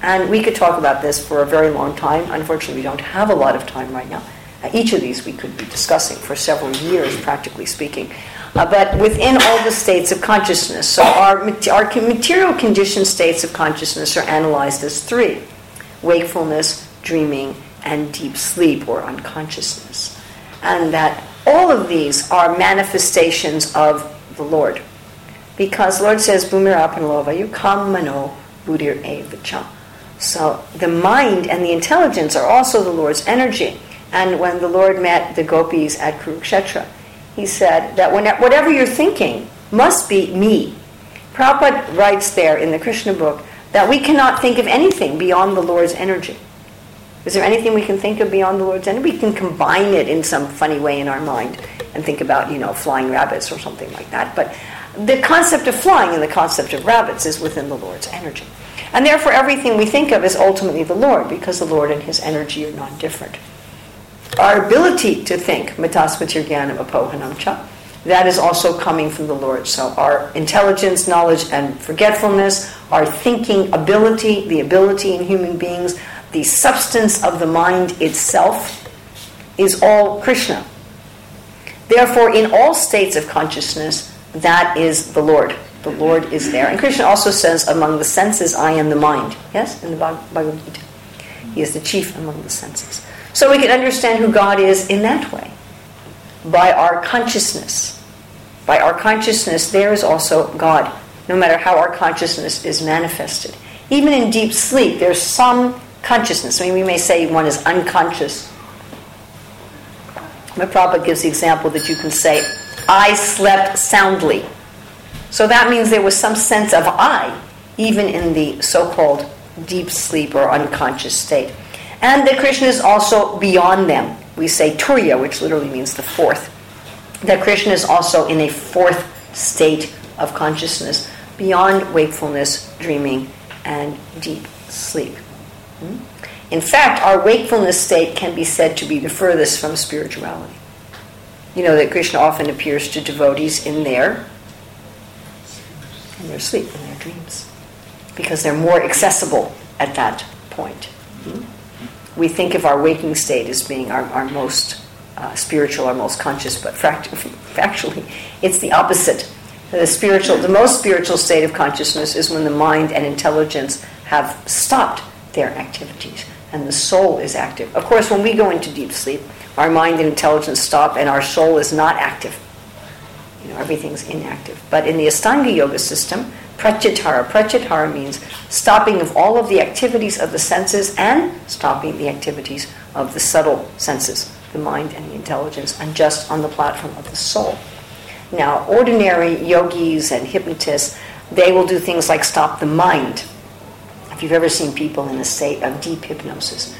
And we could talk about this for a very long time. Unfortunately, we don't have a lot of time right now. Each of these we could be discussing for several years, practically speaking. Uh, but within all the states of consciousness, so our, our material conditioned states of consciousness are analyzed as three wakefulness, dreaming, and deep sleep or unconsciousness. And that all of these are manifestations of the Lord. Because Lord says, Bhumirapanlova, you come mano buddhir evacha. So the mind and the intelligence are also the Lord's energy. And when the Lord met the gopis at Kurukshetra, he said that whatever you're thinking must be me. Prabhupada writes there in the Krishna book that we cannot think of anything beyond the Lord's energy. Is there anything we can think of beyond the Lord's energy? We can combine it in some funny way in our mind and think about, you know, flying rabbits or something like that. But the concept of flying and the concept of rabbits is within the Lord's energy. And therefore, everything we think of is ultimately the Lord because the Lord and his energy are non different. Our ability to think, that is also coming from the Lord. So our intelligence, knowledge, and forgetfulness, our thinking ability, the ability in human beings, the substance of the mind itself is all Krishna. Therefore, in all states of consciousness, that is the Lord. The Lord is there. And Krishna also says, among the senses, I am the mind. Yes, in the Bhagavad Gita. He is the chief among the senses. So we can understand who God is in that way. By our consciousness. By our consciousness, there is also God, no matter how our consciousness is manifested. Even in deep sleep, there's some consciousness. I mean, we may say one is unconscious. My Prabhupada gives the example that you can say, I slept soundly. So that means there was some sense of I, even in the so called deep sleep or unconscious state. And that Krishna is also beyond them. We say Turiya, which literally means the fourth. That Krishna is also in a fourth state of consciousness, beyond wakefulness, dreaming, and deep sleep. Hmm? In fact, our wakefulness state can be said to be the furthest from spirituality. You know that Krishna often appears to devotees in their in their sleep, in their dreams, because they're more accessible at that point. We think of our waking state as being our, our most uh, spiritual, our most conscious, but fact- factually, it's the opposite. The spiritual, the most spiritual state of consciousness is when the mind and intelligence have stopped their activities and the soul is active. Of course, when we go into deep sleep, our mind and intelligence stop and our soul is not active. You know, everything's inactive. But in the Astanga Yoga system, pratyahara, pratyahara means stopping of all of the activities of the senses and stopping the activities of the subtle senses, the mind and the intelligence, and just on the platform of the soul. Now, ordinary yogis and hypnotists, they will do things like stop the mind If you've ever seen people in a state of deep hypnosis,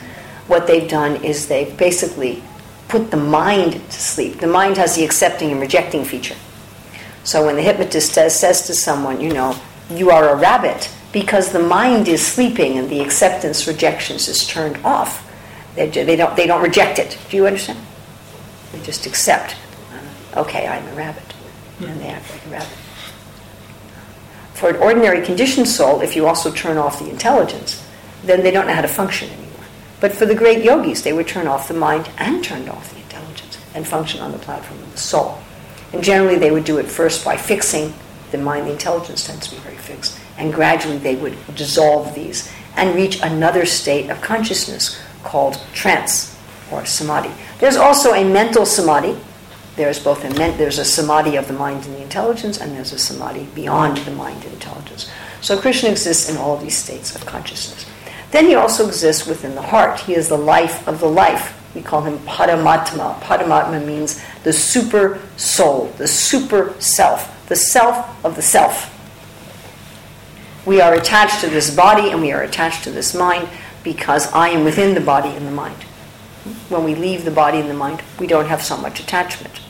what they've done is they've basically put the mind to sleep. The mind has the accepting and rejecting feature. So when the hypnotist says, says to someone, you know, you are a rabbit, because the mind is sleeping and the acceptance rejections is turned off, they, they, don't, they don't reject it. Do you understand? They just accept, okay, I'm a rabbit. And they act like a rabbit for an ordinary conditioned soul, if you also turn off the intelligence, then they don't know how to function anymore. But for the great yogis, they would turn off the mind and turn off the intelligence and function on the platform of the soul. And generally, they would do it first by fixing the mind. The intelligence tends to be very fixed. And gradually, they would dissolve these and reach another state of consciousness called trance or samadhi. There's also a mental samadhi, there's both a there's a samadhi of the mind and the intelligence, and there's a samadhi beyond the mind and intelligence. So Krishna exists in all these states of consciousness. Then he also exists within the heart. He is the life of the life. We call him Paramatma. Paramatma means the super soul, the super self, the self of the self. We are attached to this body and we are attached to this mind because I am within the body and the mind. When we leave the body and the mind, we don't have so much attachment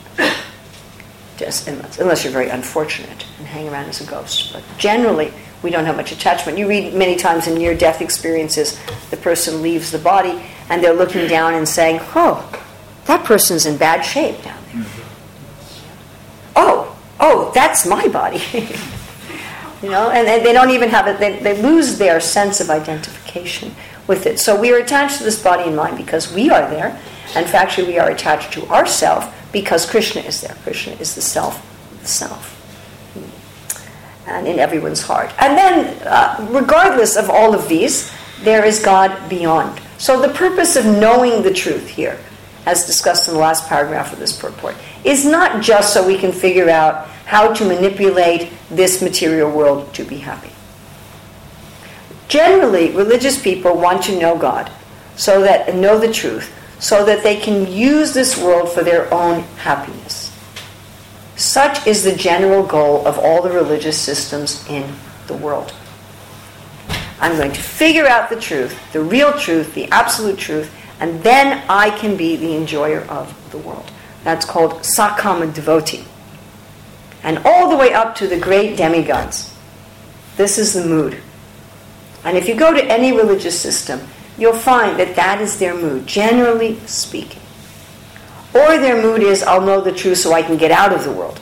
just unless, unless you're very unfortunate and hang around as a ghost. But generally, we don't have much attachment. You read many times in near death experiences, the person leaves the body and they're looking down and saying, Oh, that person's in bad shape there. Oh, that's my body. you know, and they, they don't even have it, they, they lose their sense of identification with it. So we are attached to this body and mind because we are there. And factually, we are attached to ourself because Krishna is there. Krishna is the self, the self. And in everyone's heart. And then, uh, regardless of all of these, there is God beyond. So the purpose of knowing the truth here, as discussed in the last paragraph of this purport, is not just so we can figure out how to manipulate this material world to be happy. Generally, religious people want to know God, so that know the truth, so that they can use this world for their own happiness. Such is the general goal of all the religious systems in the world. I'm going to figure out the truth, the real truth, the absolute truth, and then I can be the enjoyer of the world. That's called Sakama devotee. And all the way up to the great demigods. This is the mood. And if you go to any religious system, you'll find that that is their mood, generally speaking. Or their mood is, I'll know the truth so I can get out of the world.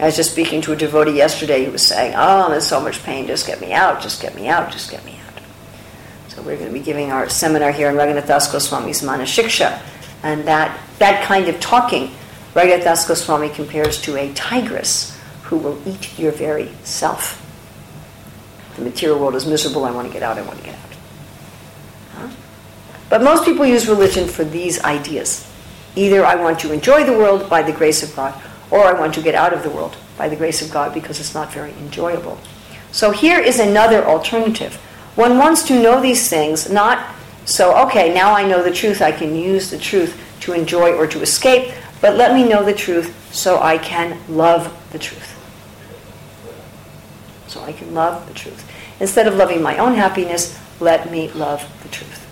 I was just speaking to a devotee yesterday who was saying, Oh, I'm in so much pain, just get me out, just get me out, just get me out. So we're going to be giving our seminar here in Raghunath Goswami's Manashiksha. And that, that kind of talking, Raghunath Goswami compares to a tigress who will eat your very self. The material world is miserable, I want to get out, I want to get out. Huh? But most people use religion for these ideas. Either I want to enjoy the world by the grace of God, or I want to get out of the world by the grace of God because it's not very enjoyable. So here is another alternative. One wants to know these things, not so, okay, now I know the truth, I can use the truth to enjoy or to escape, but let me know the truth so I can love the truth. So I can love the truth. Instead of loving my own happiness, let me love the truth.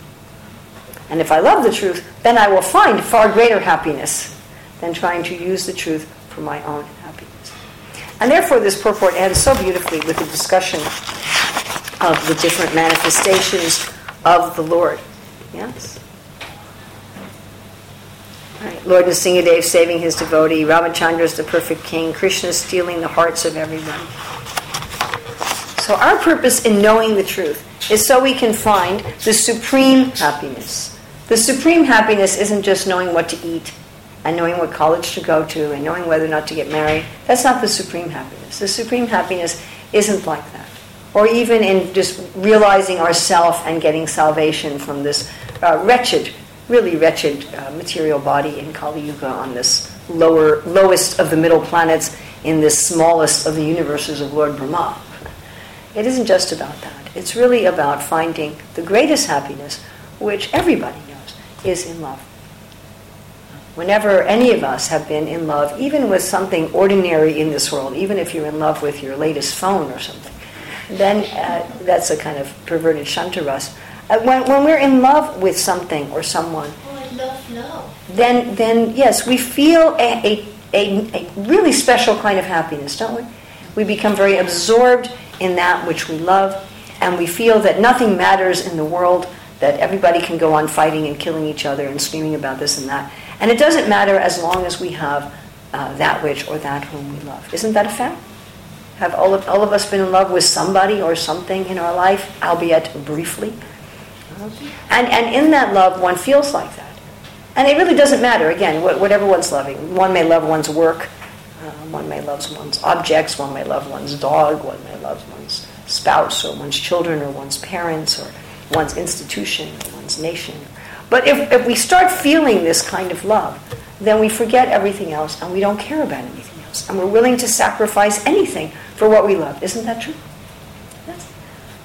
And if I love the truth, then I will find far greater happiness than trying to use the truth for my own happiness. And therefore, this purport ends so beautifully with the discussion of the different manifestations of the Lord. Yes? Right. Lord Nrsingadev saving his devotee, Ramachandra is the perfect king, Krishna is stealing the hearts of everyone. So, our purpose in knowing the truth is so we can find the supreme happiness. The supreme happiness isn't just knowing what to eat and knowing what college to go to and knowing whether or not to get married. That's not the supreme happiness. The supreme happiness isn't like that. Or even in just realizing ourself and getting salvation from this uh, wretched, really wretched uh, material body in Kali Yuga on this lower, lowest of the middle planets in this smallest of the universes of Lord Brahma. It isn't just about that. It's really about finding the greatest happiness, which everybody knows is in love. Whenever any of us have been in love, even with something ordinary in this world, even if you're in love with your latest phone or something, then uh, that's a kind of perverted shantaras. Uh, when, when we're in love with something or someone, Oh, I love love. then, then yes, we feel a, a, a, a really special kind of happiness, don't we? We become very absorbed in that which we love, and we feel that nothing matters in the world, that everybody can go on fighting and killing each other and screaming about this and that. And it doesn't matter as long as we have uh, that which or that whom we love. Isn't that a fact? Have all of, all of us been in love with somebody or something in our life, albeit briefly? And, and in that love, one feels like that. And it really doesn't matter, again, wh- whatever one's loving. One may love one's work, uh, one may love one's objects, one may love one's dog, one may love one's spouse, or one's children, or one's parents, or one's institution, or one's nation. But if, if we start feeling this kind of love, then we forget everything else and we don't care about anything else. And we're willing to sacrifice anything for what we love. Isn't that true?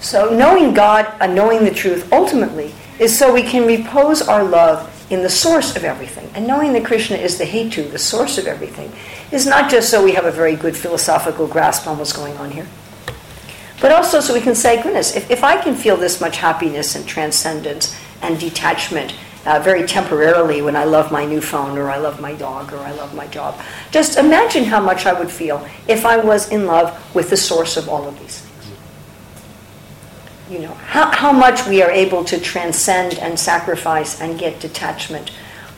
So knowing God and knowing the truth ultimately is so we can repose our love in the source of everything. And knowing that Krishna is the Hetu, the source of everything, is not just so we have a very good philosophical grasp on what's going on here, but also so we can say, goodness, if, if I can feel this much happiness and transcendence and detachment uh, very temporarily when I love my new phone or I love my dog or I love my job, just imagine how much I would feel if I was in love with the source of all of these. You know, how, how much we are able to transcend and sacrifice and get detachment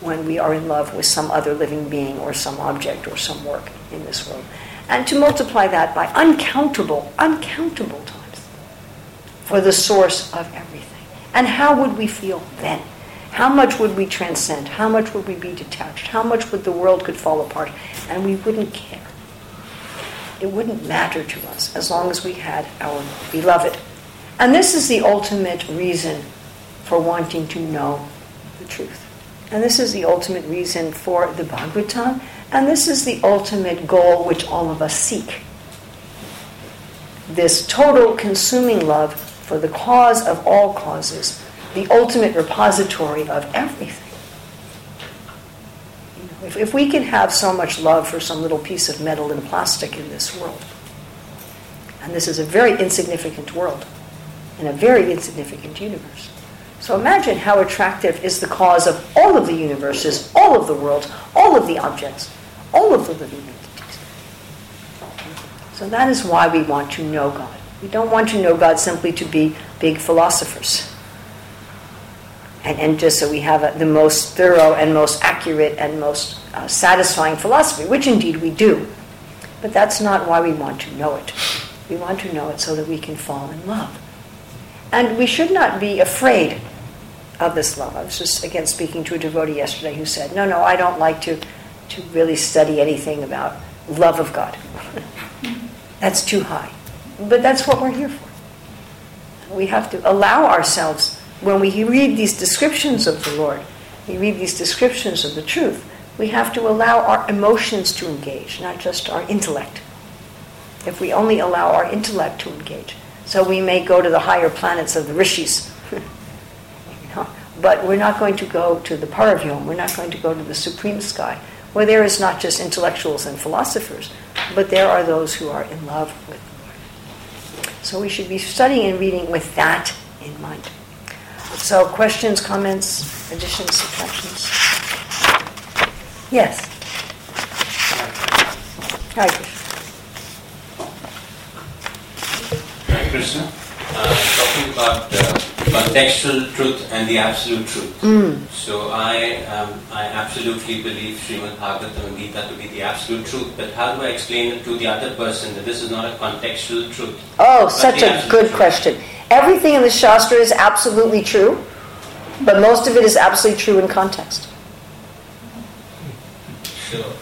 when we are in love with some other living being or some object or some work in this world. And to multiply that by uncountable, uncountable times for the source of everything. And how would we feel then? How much would we transcend? How much would we be detached? How much would the world could fall apart? And we wouldn't care. It wouldn't matter to us as long as we had our beloved. And this is the ultimate reason for wanting to know the truth. And this is the ultimate reason for the Bhagavatam. And this is the ultimate goal which all of us seek. This total consuming love for the cause of all causes, the ultimate repository of everything. You know, if If, if we can have so much love for some little piece of metal and plastic in this world, and this is a very insignificant world in a very insignificant universe. So imagine how attractive is the cause of all of the universes, all of the worlds, all of the objects, all of the living entities. So that is why we want to know God. We don't want to know God simply to be big philosophers. And, and just so we have a, the most thorough and most accurate and most uh, satisfying philosophy, which indeed we do. But that's not why we want to know it. We want to know it so that we can fall in love. And we should not be afraid of this love. I was just, again, speaking to a devotee yesterday who said, No, no, I don't like to, to really study anything about love of God. that's too high. But that's what we're here for. We have to allow ourselves, when we read these descriptions of the Lord, we read these descriptions of the truth, we have to allow our emotions to engage, not just our intellect. If we only allow our intellect to engage, so we may go to the higher planets of the rishis. But we're not going to go to the Paravyom, we're not going to go to the supreme sky, where there is not just intellectuals and philosophers, but there are those who are in love with the Lord. So we should be studying and reading with that in mind. So questions, comments, additions, subtractions? Yes. Hi, Krishna. Uh, talking about uh, contextual truth and the absolute truth. Mm. So I um, I absolutely believe Srimad Bhagavatam and Gita to be the absolute truth. But how do I explain it to the other person that this is not a contextual truth? Oh, such a good truth? question. Everything in the Shastra is absolutely true, but most of it is absolutely true in context. So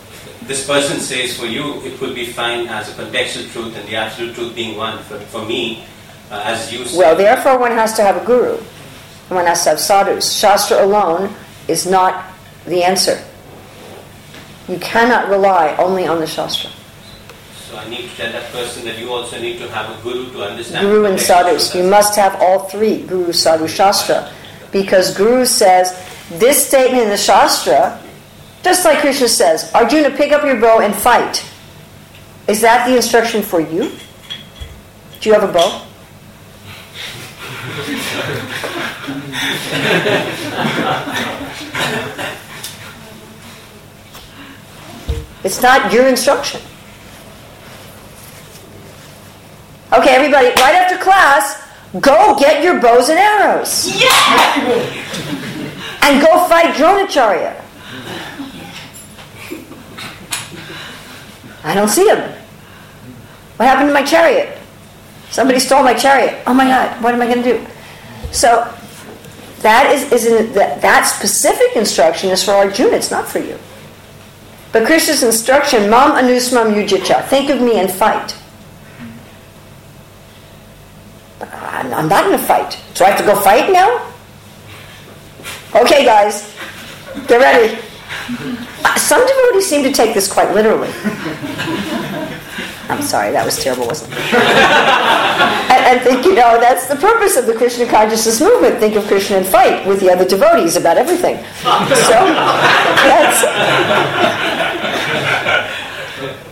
this person says for you it will be fine as a contextual truth and the absolute truth being one. For, for me, uh, as you say, Well, therefore, one has to have a guru. and One has to have sadhus. Shastra alone is not the answer. You cannot rely only on the Shastra. so I need to tell that person that you also need to have a guru to understand. Guru and sadhus. You must have all three Guru, Sadhu, Shastra. Because Guru says, this statement in the Shastra, just like Krishna says, Arjuna, pick up your bow and fight. Is that the instruction for you? Do you have a bow? It's not your instruction. Okay, everybody, right after class, go get your bows and arrows. And go fight Dronacharya. I don't see him. What happened to my chariot? Somebody stole my chariot. Oh my God, what am I going to do? So that is, is in, that, that specific instruction is for Arjuna. It's not for you. But Krishna's instruction, Mam Anusmam Yujicha, think of me and fight. I'm, not in a fight. So I have to go fight now? Okay, guys, get ready. Uh, Some devotees seem to take this quite literally. I'm sorry, that was terrible, wasn't it? and think, you know, that's the purpose of the Krishna consciousness movement. Think of Krishna and fight with the other devotees about everything. So.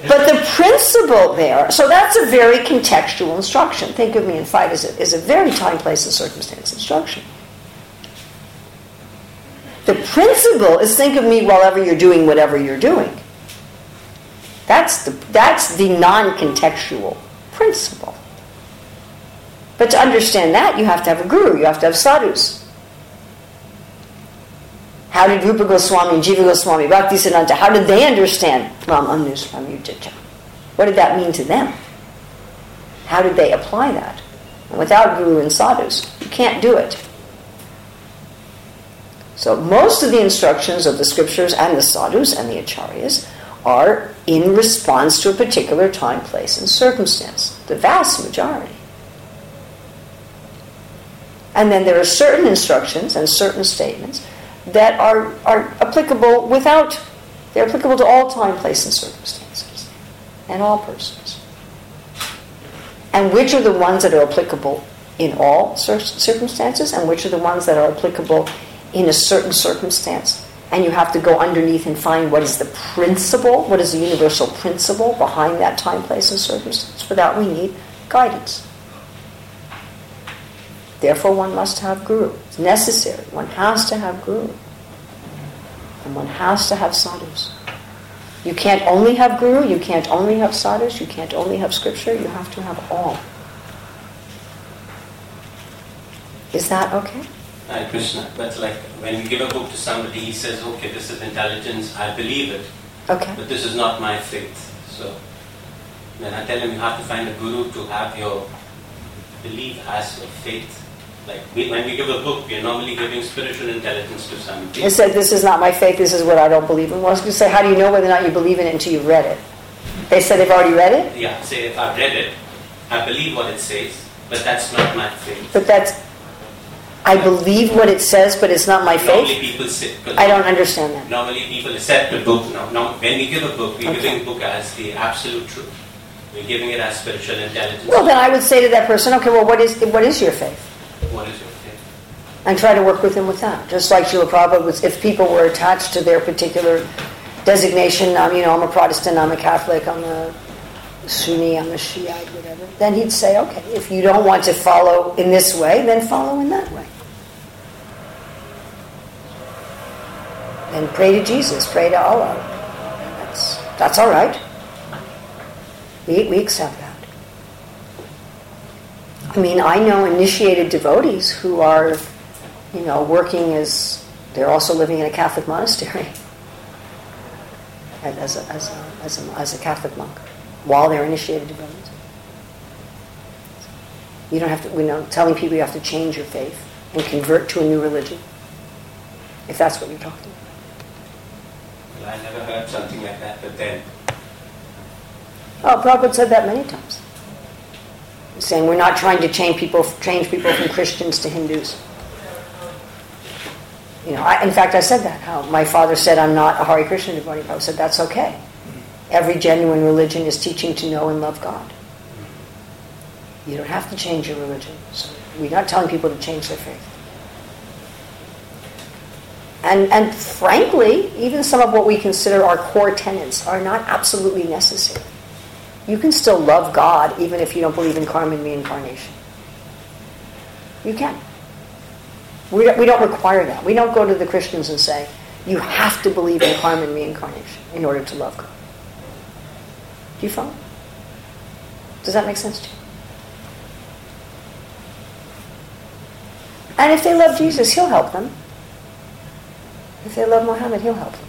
But the principle there, so that's a very contextual instruction. Think of me and fight is a, is a very time, place, and circumstance instruction. The principle is think of me while ever you're doing whatever you're doing. That's the, that's the non contextual principle. But to understand that, you have to have a guru, you have to have sadhus. How did Rupa Goswami Jiva Goswami, Bhaktisiddhanta, how did they understand Ram Anusram Yujaja? What did that mean to them? How did they apply that? And without guru and sadhus, you can't do it. So most of the instructions of the scriptures and the sadhus and the acharyas are in response to a particular time, place, and circumstance. The vast majority. And then there are certain instructions and certain statements that are, are applicable without, they're applicable to all time, place, and circumstances, and all persons. And which are the ones that are applicable in all circumstances, and which are the ones that are applicable in a certain circumstance and you have to go underneath and find what is the principle, what is the universal principle behind that time, place, and circumstance. For that, we need guidance. Therefore, one must have guru. It's necessary. One has to have guru. And one has to have sadhus. You can't only have guru, you can't only have sadhus, you can't only have scripture, you have to have all. Is that okay? Hare Krishna. But like when we give a book to somebody, he says, okay, this is intelligence, I believe it, Okay. but this is not my faith. So then I tell him you have to find a guru to have your belief as your faith. Like we, when we give a book, we are normally giving spiritual intelligence to somebody. It said, This is not my faith, this is what I don't believe in. Well, I was going to say, How do you know whether or not you believe in it until you've read it? They said they've already read it? Yeah, say if I've read it, I believe what it says, but that's not my faith. But that's, I believe what it says, but it's not my Normally faith? people say, 'cause I don't understand that. Normally people accept the book. No, no, when we give a book, we're Okay. giving the book as the absolute truth. We're giving it as spiritual intelligence. Well, then I would say to that person, Okay, well, what is, what is your faith? what is your faith? and try to work with them with that. Just like Srila Prabhupada was, if people were attached to their particular designation, um, you know, I'm a Protestant, I'm a Catholic, I'm a Sunni, I'm a Shiite, whatever, then he'd say, okay, if you don't want to follow in this way, then follow in that way. And pray to Jesus, pray to Allah. That's, that's all right. We, we accept that. I mean, I know initiated devotees who are, you know, working as, they're also living in a Catholic monastery as a, as a, as a, as a Catholic monk while they're initiated devotees. You don't have to, we know, telling people you have to change your faith and convert to a new religion, if that's what you're talking about. I never heard something like that, but then Oh, Prabhupada said that many times. Saying we're not trying to change people, change people from Christians to Hindus. You know, I, in fact, I said that. How my father said I'm not a Hare Krishna devotee. Prabhupada said that's okay. Every genuine religion is teaching to know and love God. You don't have to change your religion. So we're not telling people to change their faith. And, and frankly, even some of what we consider our core tenets are not absolutely necessary. You can still love God even if you don't believe in karma and reincarnation. You can. We don't, we don't require that. We don't go to the Christians and say, you have to believe in karma and reincarnation in order to love God. Do you follow? Does that make sense to you? And if they love Jesus, he'll help them. If they love Muhammad, he'll help them.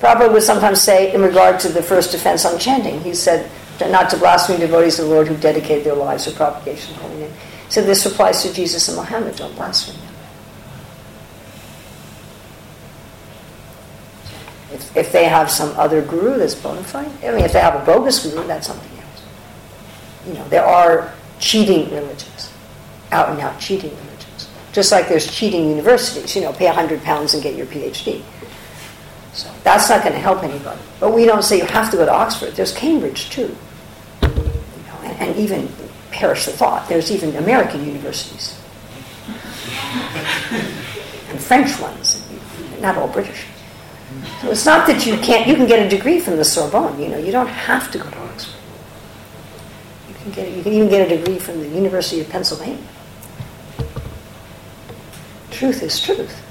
Prabhupada would sometimes say, in regard to the first offense on chanting, he said, not to blaspheme devotees of the Lord who dedicated their lives to propagation of holy name. So this applies to Jesus and Muhammad, don't blaspheme them. If, if they have some other guru that's bona fide, I mean, if they have a bogus guru, that's something else. You know, there are cheating religions, out and out cheating religions. Just like there's cheating universities, you know, pay 100 pounds and get your PhD. So that's not going to help anybody. But we don't say you have to go to Oxford. There's Cambridge too. You know, and, and even perish the thought. There's even American universities and French ones, not all British. So it's not that you can't. You can get a degree from the Sorbonne. You know, you don't have to go to Oxford. You can get. You can even get a degree from the University of Pennsylvania. Truth is truth.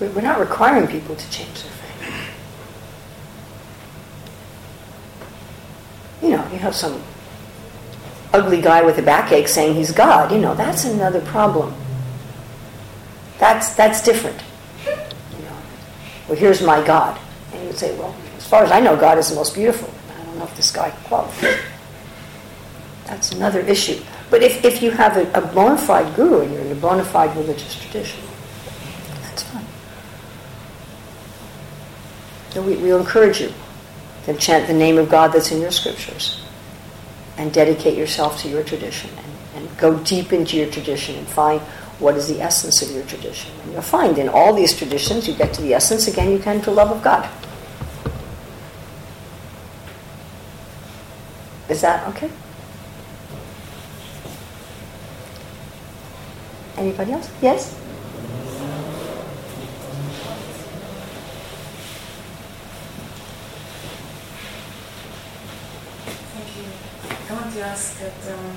We're not requiring people to change their faith. You know, you have some ugly guy with a backache saying he's God. You know, that's another problem. That's that's different. You know, well, here's my God, and you would say, well, as far as I know, God is the most beautiful. I don't know if this guy qualifies. That's another issue. But if, if you have a, a bona fide guru and you're in a bona fide religious tradition, that's fine. So we, we'll encourage you to chant the name of God that's in your scriptures and dedicate yourself to your tradition and, and go deep into your tradition and find what is the essence of your tradition. And you'll find in all these traditions you get to the essence, again, you come to love of God. Is that okay? Anybody else? Yes? I want to ask that um,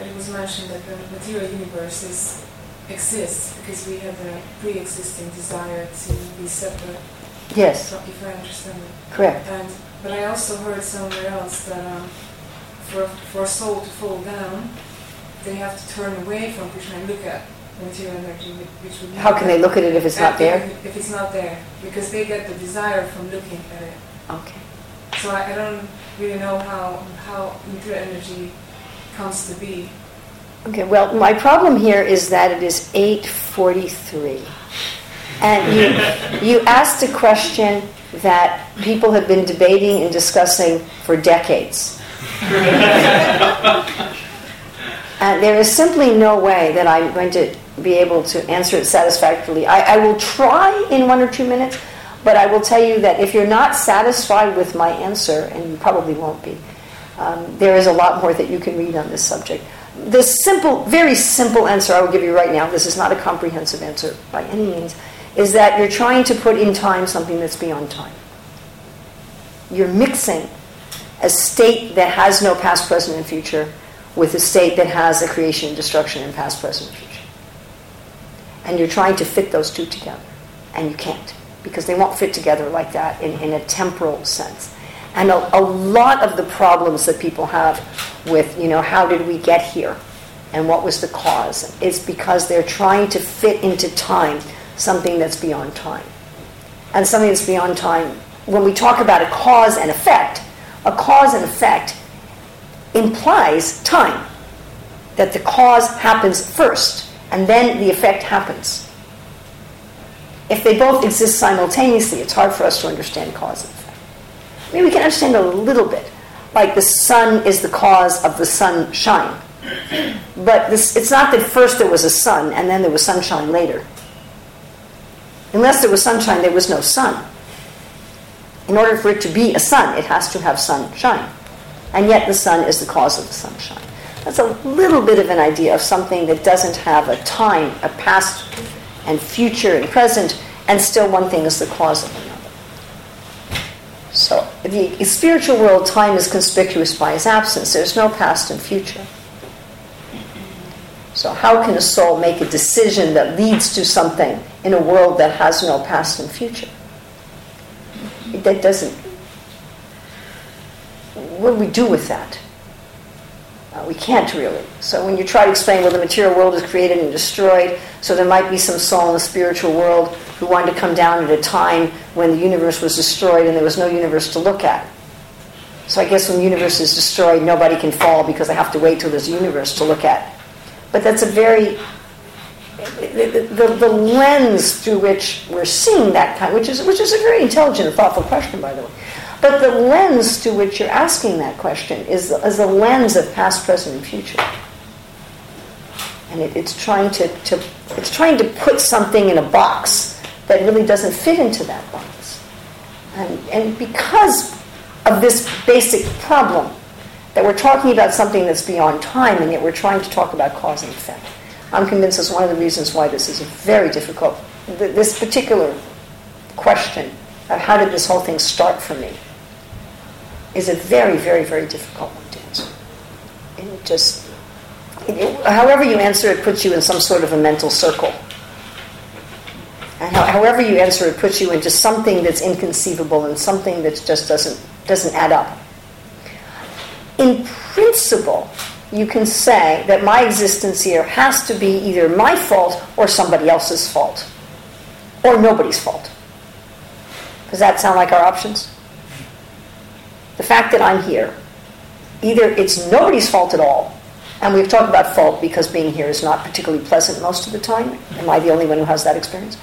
it was mentioned that the material universe is, exists because we have a pre-existing desire to be separate. Yes. If I understand it. Correct. And, but I also heard somewhere else that um, for, for a soul to fall down, they have to turn away from Krishna and look at material energy, which would How can they look at it if it's not there? If, if it's not there, because they get the desire from looking at it. Okay. So I, I don't really know how how material energy comes to be. Okay, well, my problem here is that it is 8:43. And you you asked a question that people have been debating and discussing for decades. and there is simply no way that I'm going to be able to answer it satisfactorily. I, I will try in one or two minutes, but I will tell you that if you're not satisfied with my answer, and you probably won't be, um, there is a lot more that you can read on this subject. The simple, very simple answer I will give you right now, this is not a comprehensive answer by any means, is that you're trying to put in time something that's beyond time. You're mixing a state that has no past, present, and future with a state that has a creation and destruction in past, present, and future. And you're trying to fit those two together. And you can't, because they won't fit together like that in, in a temporal sense. And a, a lot of the problems that people have with, you know, how did we get here and what was the cause is because they're trying to fit into time something that's beyond time. And something that's beyond time, when we talk about a cause and effect, a cause and effect implies time. That the cause happens first and then the effect happens. If they both exist simultaneously, it's hard for us to understand cause and effect. I mean, we can understand a little bit, like the sun is the cause of the sunshine. But this, it's not that first there was a sun and then there was sunshine later. Unless there was sunshine, there was no sun. In order for it to be a sun, it has to have sunshine. And yet the sun is the cause of the sunshine. That's a little bit of an idea of something that doesn't have a time, a past and future and present, and still one thing is the cause of another. So, the spiritual world, time is conspicuous by its absence. There's no past and future. So, how can a soul make a decision that leads to something in a world that has no past and future? That doesn't. What do we do with that? Uh, we can't really. So, when you try to explain, well, the material world is created and destroyed, so there might be some soul in the spiritual world who wanted to come down at a time when the universe was destroyed and there was no universe to look at. So, I guess when the universe is destroyed, nobody can fall because I have to wait till there's a universe to look at. But that's a very the, the, the, lens through which we're seeing that kind, which is which is a very intelligent and thoughtful question, by the way. But the lens to which you're asking that question is, is a lens of past, present, and future. And it, it's trying to, to it's trying to put something in a box that really doesn't fit into that box. And, and because of this basic problem, that we're talking about something that's beyond time, and yet we're trying to talk about cause and effect. I'm convinced that's one of the reasons why this is very difficult. This particular question of how did this whole thing start for me is a very, very, very difficult one to answer. And it just, it, however you answer it, puts you in some sort of a mental circle. And how, however you answer it, puts you into something that's inconceivable and something that just doesn't doesn't add up. In principle, you can say that my existence here has to be either my fault or somebody else's fault, or nobody's fault. Does that sound like our options? The fact that I'm here, either it's nobody's fault at all, and we've talked about fault because being here is not particularly pleasant most of the time. Am I the only one who has that experience?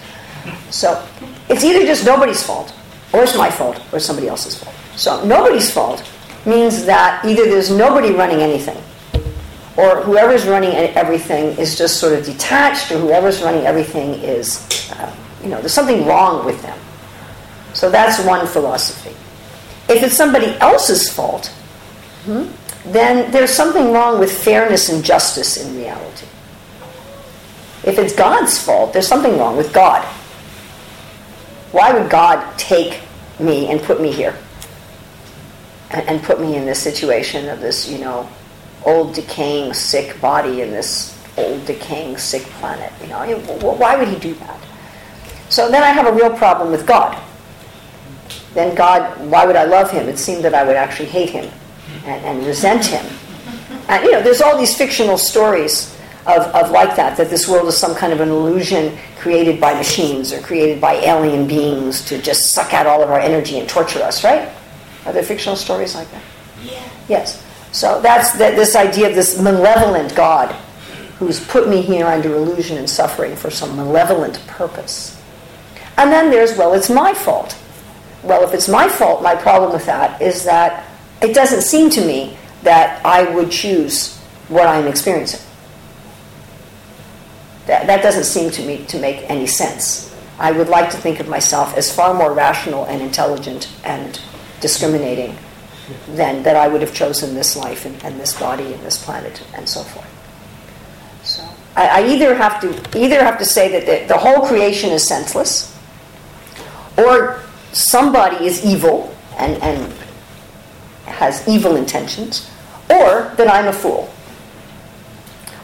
So it's either just nobody's fault, or it's my fault, or somebody else's fault. So nobody's fault means that either there's nobody running anything, or whoever's running everything is just sort of detached, or whoever's running everything is, uh, you know, there's something wrong with them. So that's one philosophy. If it's somebody else's fault, hmm, then there's something wrong with fairness and justice in reality. If it's God's fault, there's something wrong with God. Why would God take me and put me here? and, and put me in this situation of this, you know, old decaying sick body in this old decaying sick planet. You know, why would he do that? So then I have a real problem with God. Then God, why would I love him? It seemed that I would actually hate him and, and resent him. And you know, there's all these fictional stories of, of like that, that this world is some kind of an illusion created by machines or created by alien beings to just suck out all of our energy and torture us, right? Are there fictional stories like that? Yeah. Yes. So that's that, this idea of this malevolent God who's put me here under illusion and suffering for some malevolent purpose. And then there's, well, it's my fault. Well, if it's my fault, my problem with that is that it doesn't seem to me that I would choose what I'm experiencing. That, that doesn't seem to me to make any sense. I would like to think of myself as far more rational and intelligent and discriminating than that I would have chosen this life and, and this body and this planet and so forth. So I, I either have to either have to say that the, the whole creation is senseless, or somebody is evil and, and has evil intentions, or that I'm a fool.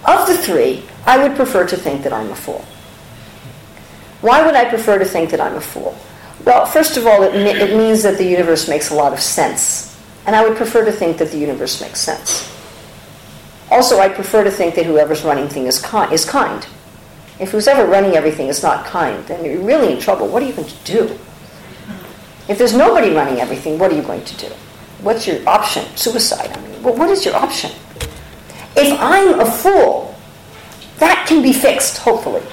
Of the three, I would prefer to think that I'm a fool. Why would I prefer to think that I'm a fool? Well, first of all, it, me- it means that the universe makes a lot of sense. And I would prefer to think that the universe makes sense. Also, I prefer to think that whoever's running thing is, ki- is kind. If who's ever running everything is not kind, then you're really in trouble. What are you going to do? If there's nobody running everything, what are you going to do? What's your option? Suicide. I mean, well, what is your option? If I'm a fool, that can be fixed, hopefully.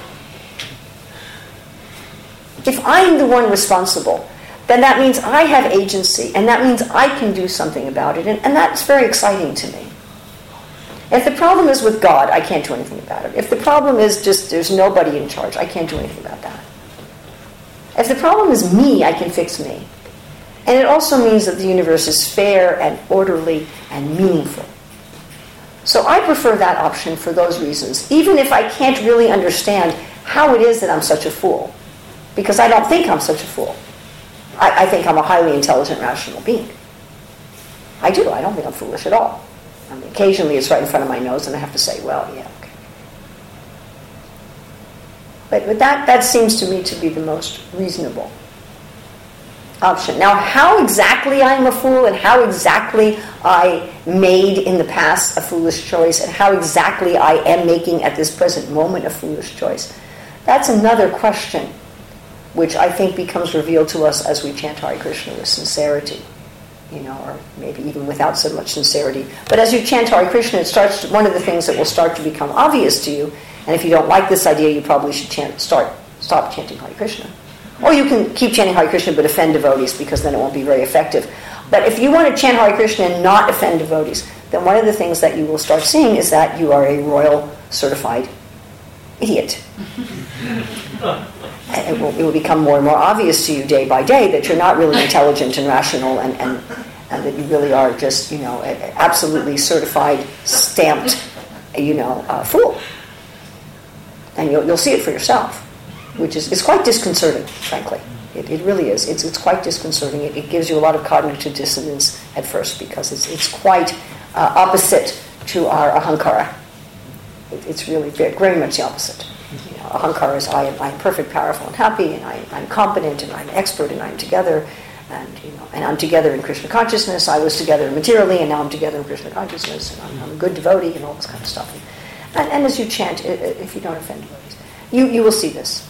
If I'm the one responsible, then that means I have agency, and that means I can do something about it, and, and that's very exciting to me. If the problem is with God, I can't do anything about it. If the problem is just there's nobody in charge, I can't do anything about that. If the problem is me, I can fix me. And it also means that the universe is fair and orderly and meaningful. So I prefer that option for those reasons, even if I can't really understand how it is that I'm such a fool, because I don't think I'm such a fool. I, I think I'm a highly intelligent, rational being. I do. I don't think I'm foolish at all. I mean, occasionally it's right in front of my nose, and I have to say, well, yeah. But, that, that seems to me to be the most reasonable option. Now, how exactly I'm a fool and how exactly I made in the past a foolish choice and how exactly I am making at this present moment a foolish choice, that's another question which I think becomes revealed to us as we chant Hare Krishna with sincerity, you know, or maybe even without so much sincerity. But as you chant Hare Krishna, it starts to, one of the things that will start to become obvious to you. And if you don't like this idea, you probably should chant, start stop chanting Hare Krishna. Or you can keep chanting Hare Krishna but offend devotees because then it won't be very effective. But if you want to chant Hare Krishna and not offend devotees, then one of the things that you will start seeing is that you are a royal certified idiot. It will, it will become more and more obvious to you day by day that you're not really intelligent and rational and, and, and that you really are just, you know, absolutely certified, stamped, you know, uh, fool. And you'll, you'll see it for yourself, which is it's quite disconcerting, frankly. It, it really is. It's, it's quite disconcerting. It, it gives you a lot of cognitive dissonance at first because it's, it's quite uh, opposite to our ahankara. It, it's really very, very much the opposite. You know, ahankara is I am, I am perfect, powerful, and happy, and I, I'm competent, and I'm expert, and I'm together, and you know, and I'm together in Krishna consciousness. I was together materially, and now I'm together in Krishna consciousness, and I'm, I'm a good devotee, and all this kind of stuff. And, and as you chant, if you don't offend devotees, you, you will see this.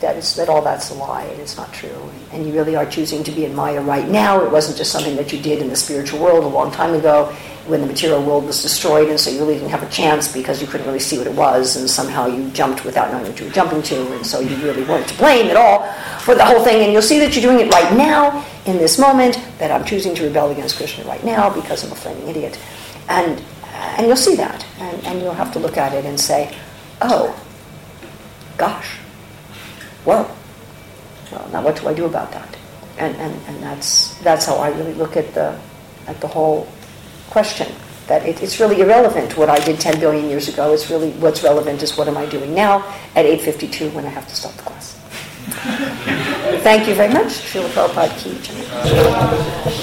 That is that all that's a lie and it's not true. And you really are choosing to be in Maya right now. It wasn't just something that you did in the spiritual world a long time ago when the material world was destroyed and so you really didn't have a chance because you couldn't really see what it was and somehow you jumped without knowing what you were jumping to and so you really weren't to blame at all for the whole thing. And you'll see that you're doing it right now in this moment, that I'm choosing to rebel against Krishna right now because I'm a flaming idiot. And uh, and you'll see that. And, and you'll have to look at it and say, oh, gosh, whoa. Well, now what do I do about that? And, and, and that's, that's how I really look at the, at the whole question. That it, it's really irrelevant what I did 10 billion years ago. It's really what's relevant is what am I doing now at 8.52 when I have to stop the class. Thank you very much. Srila Prabhupada Ki.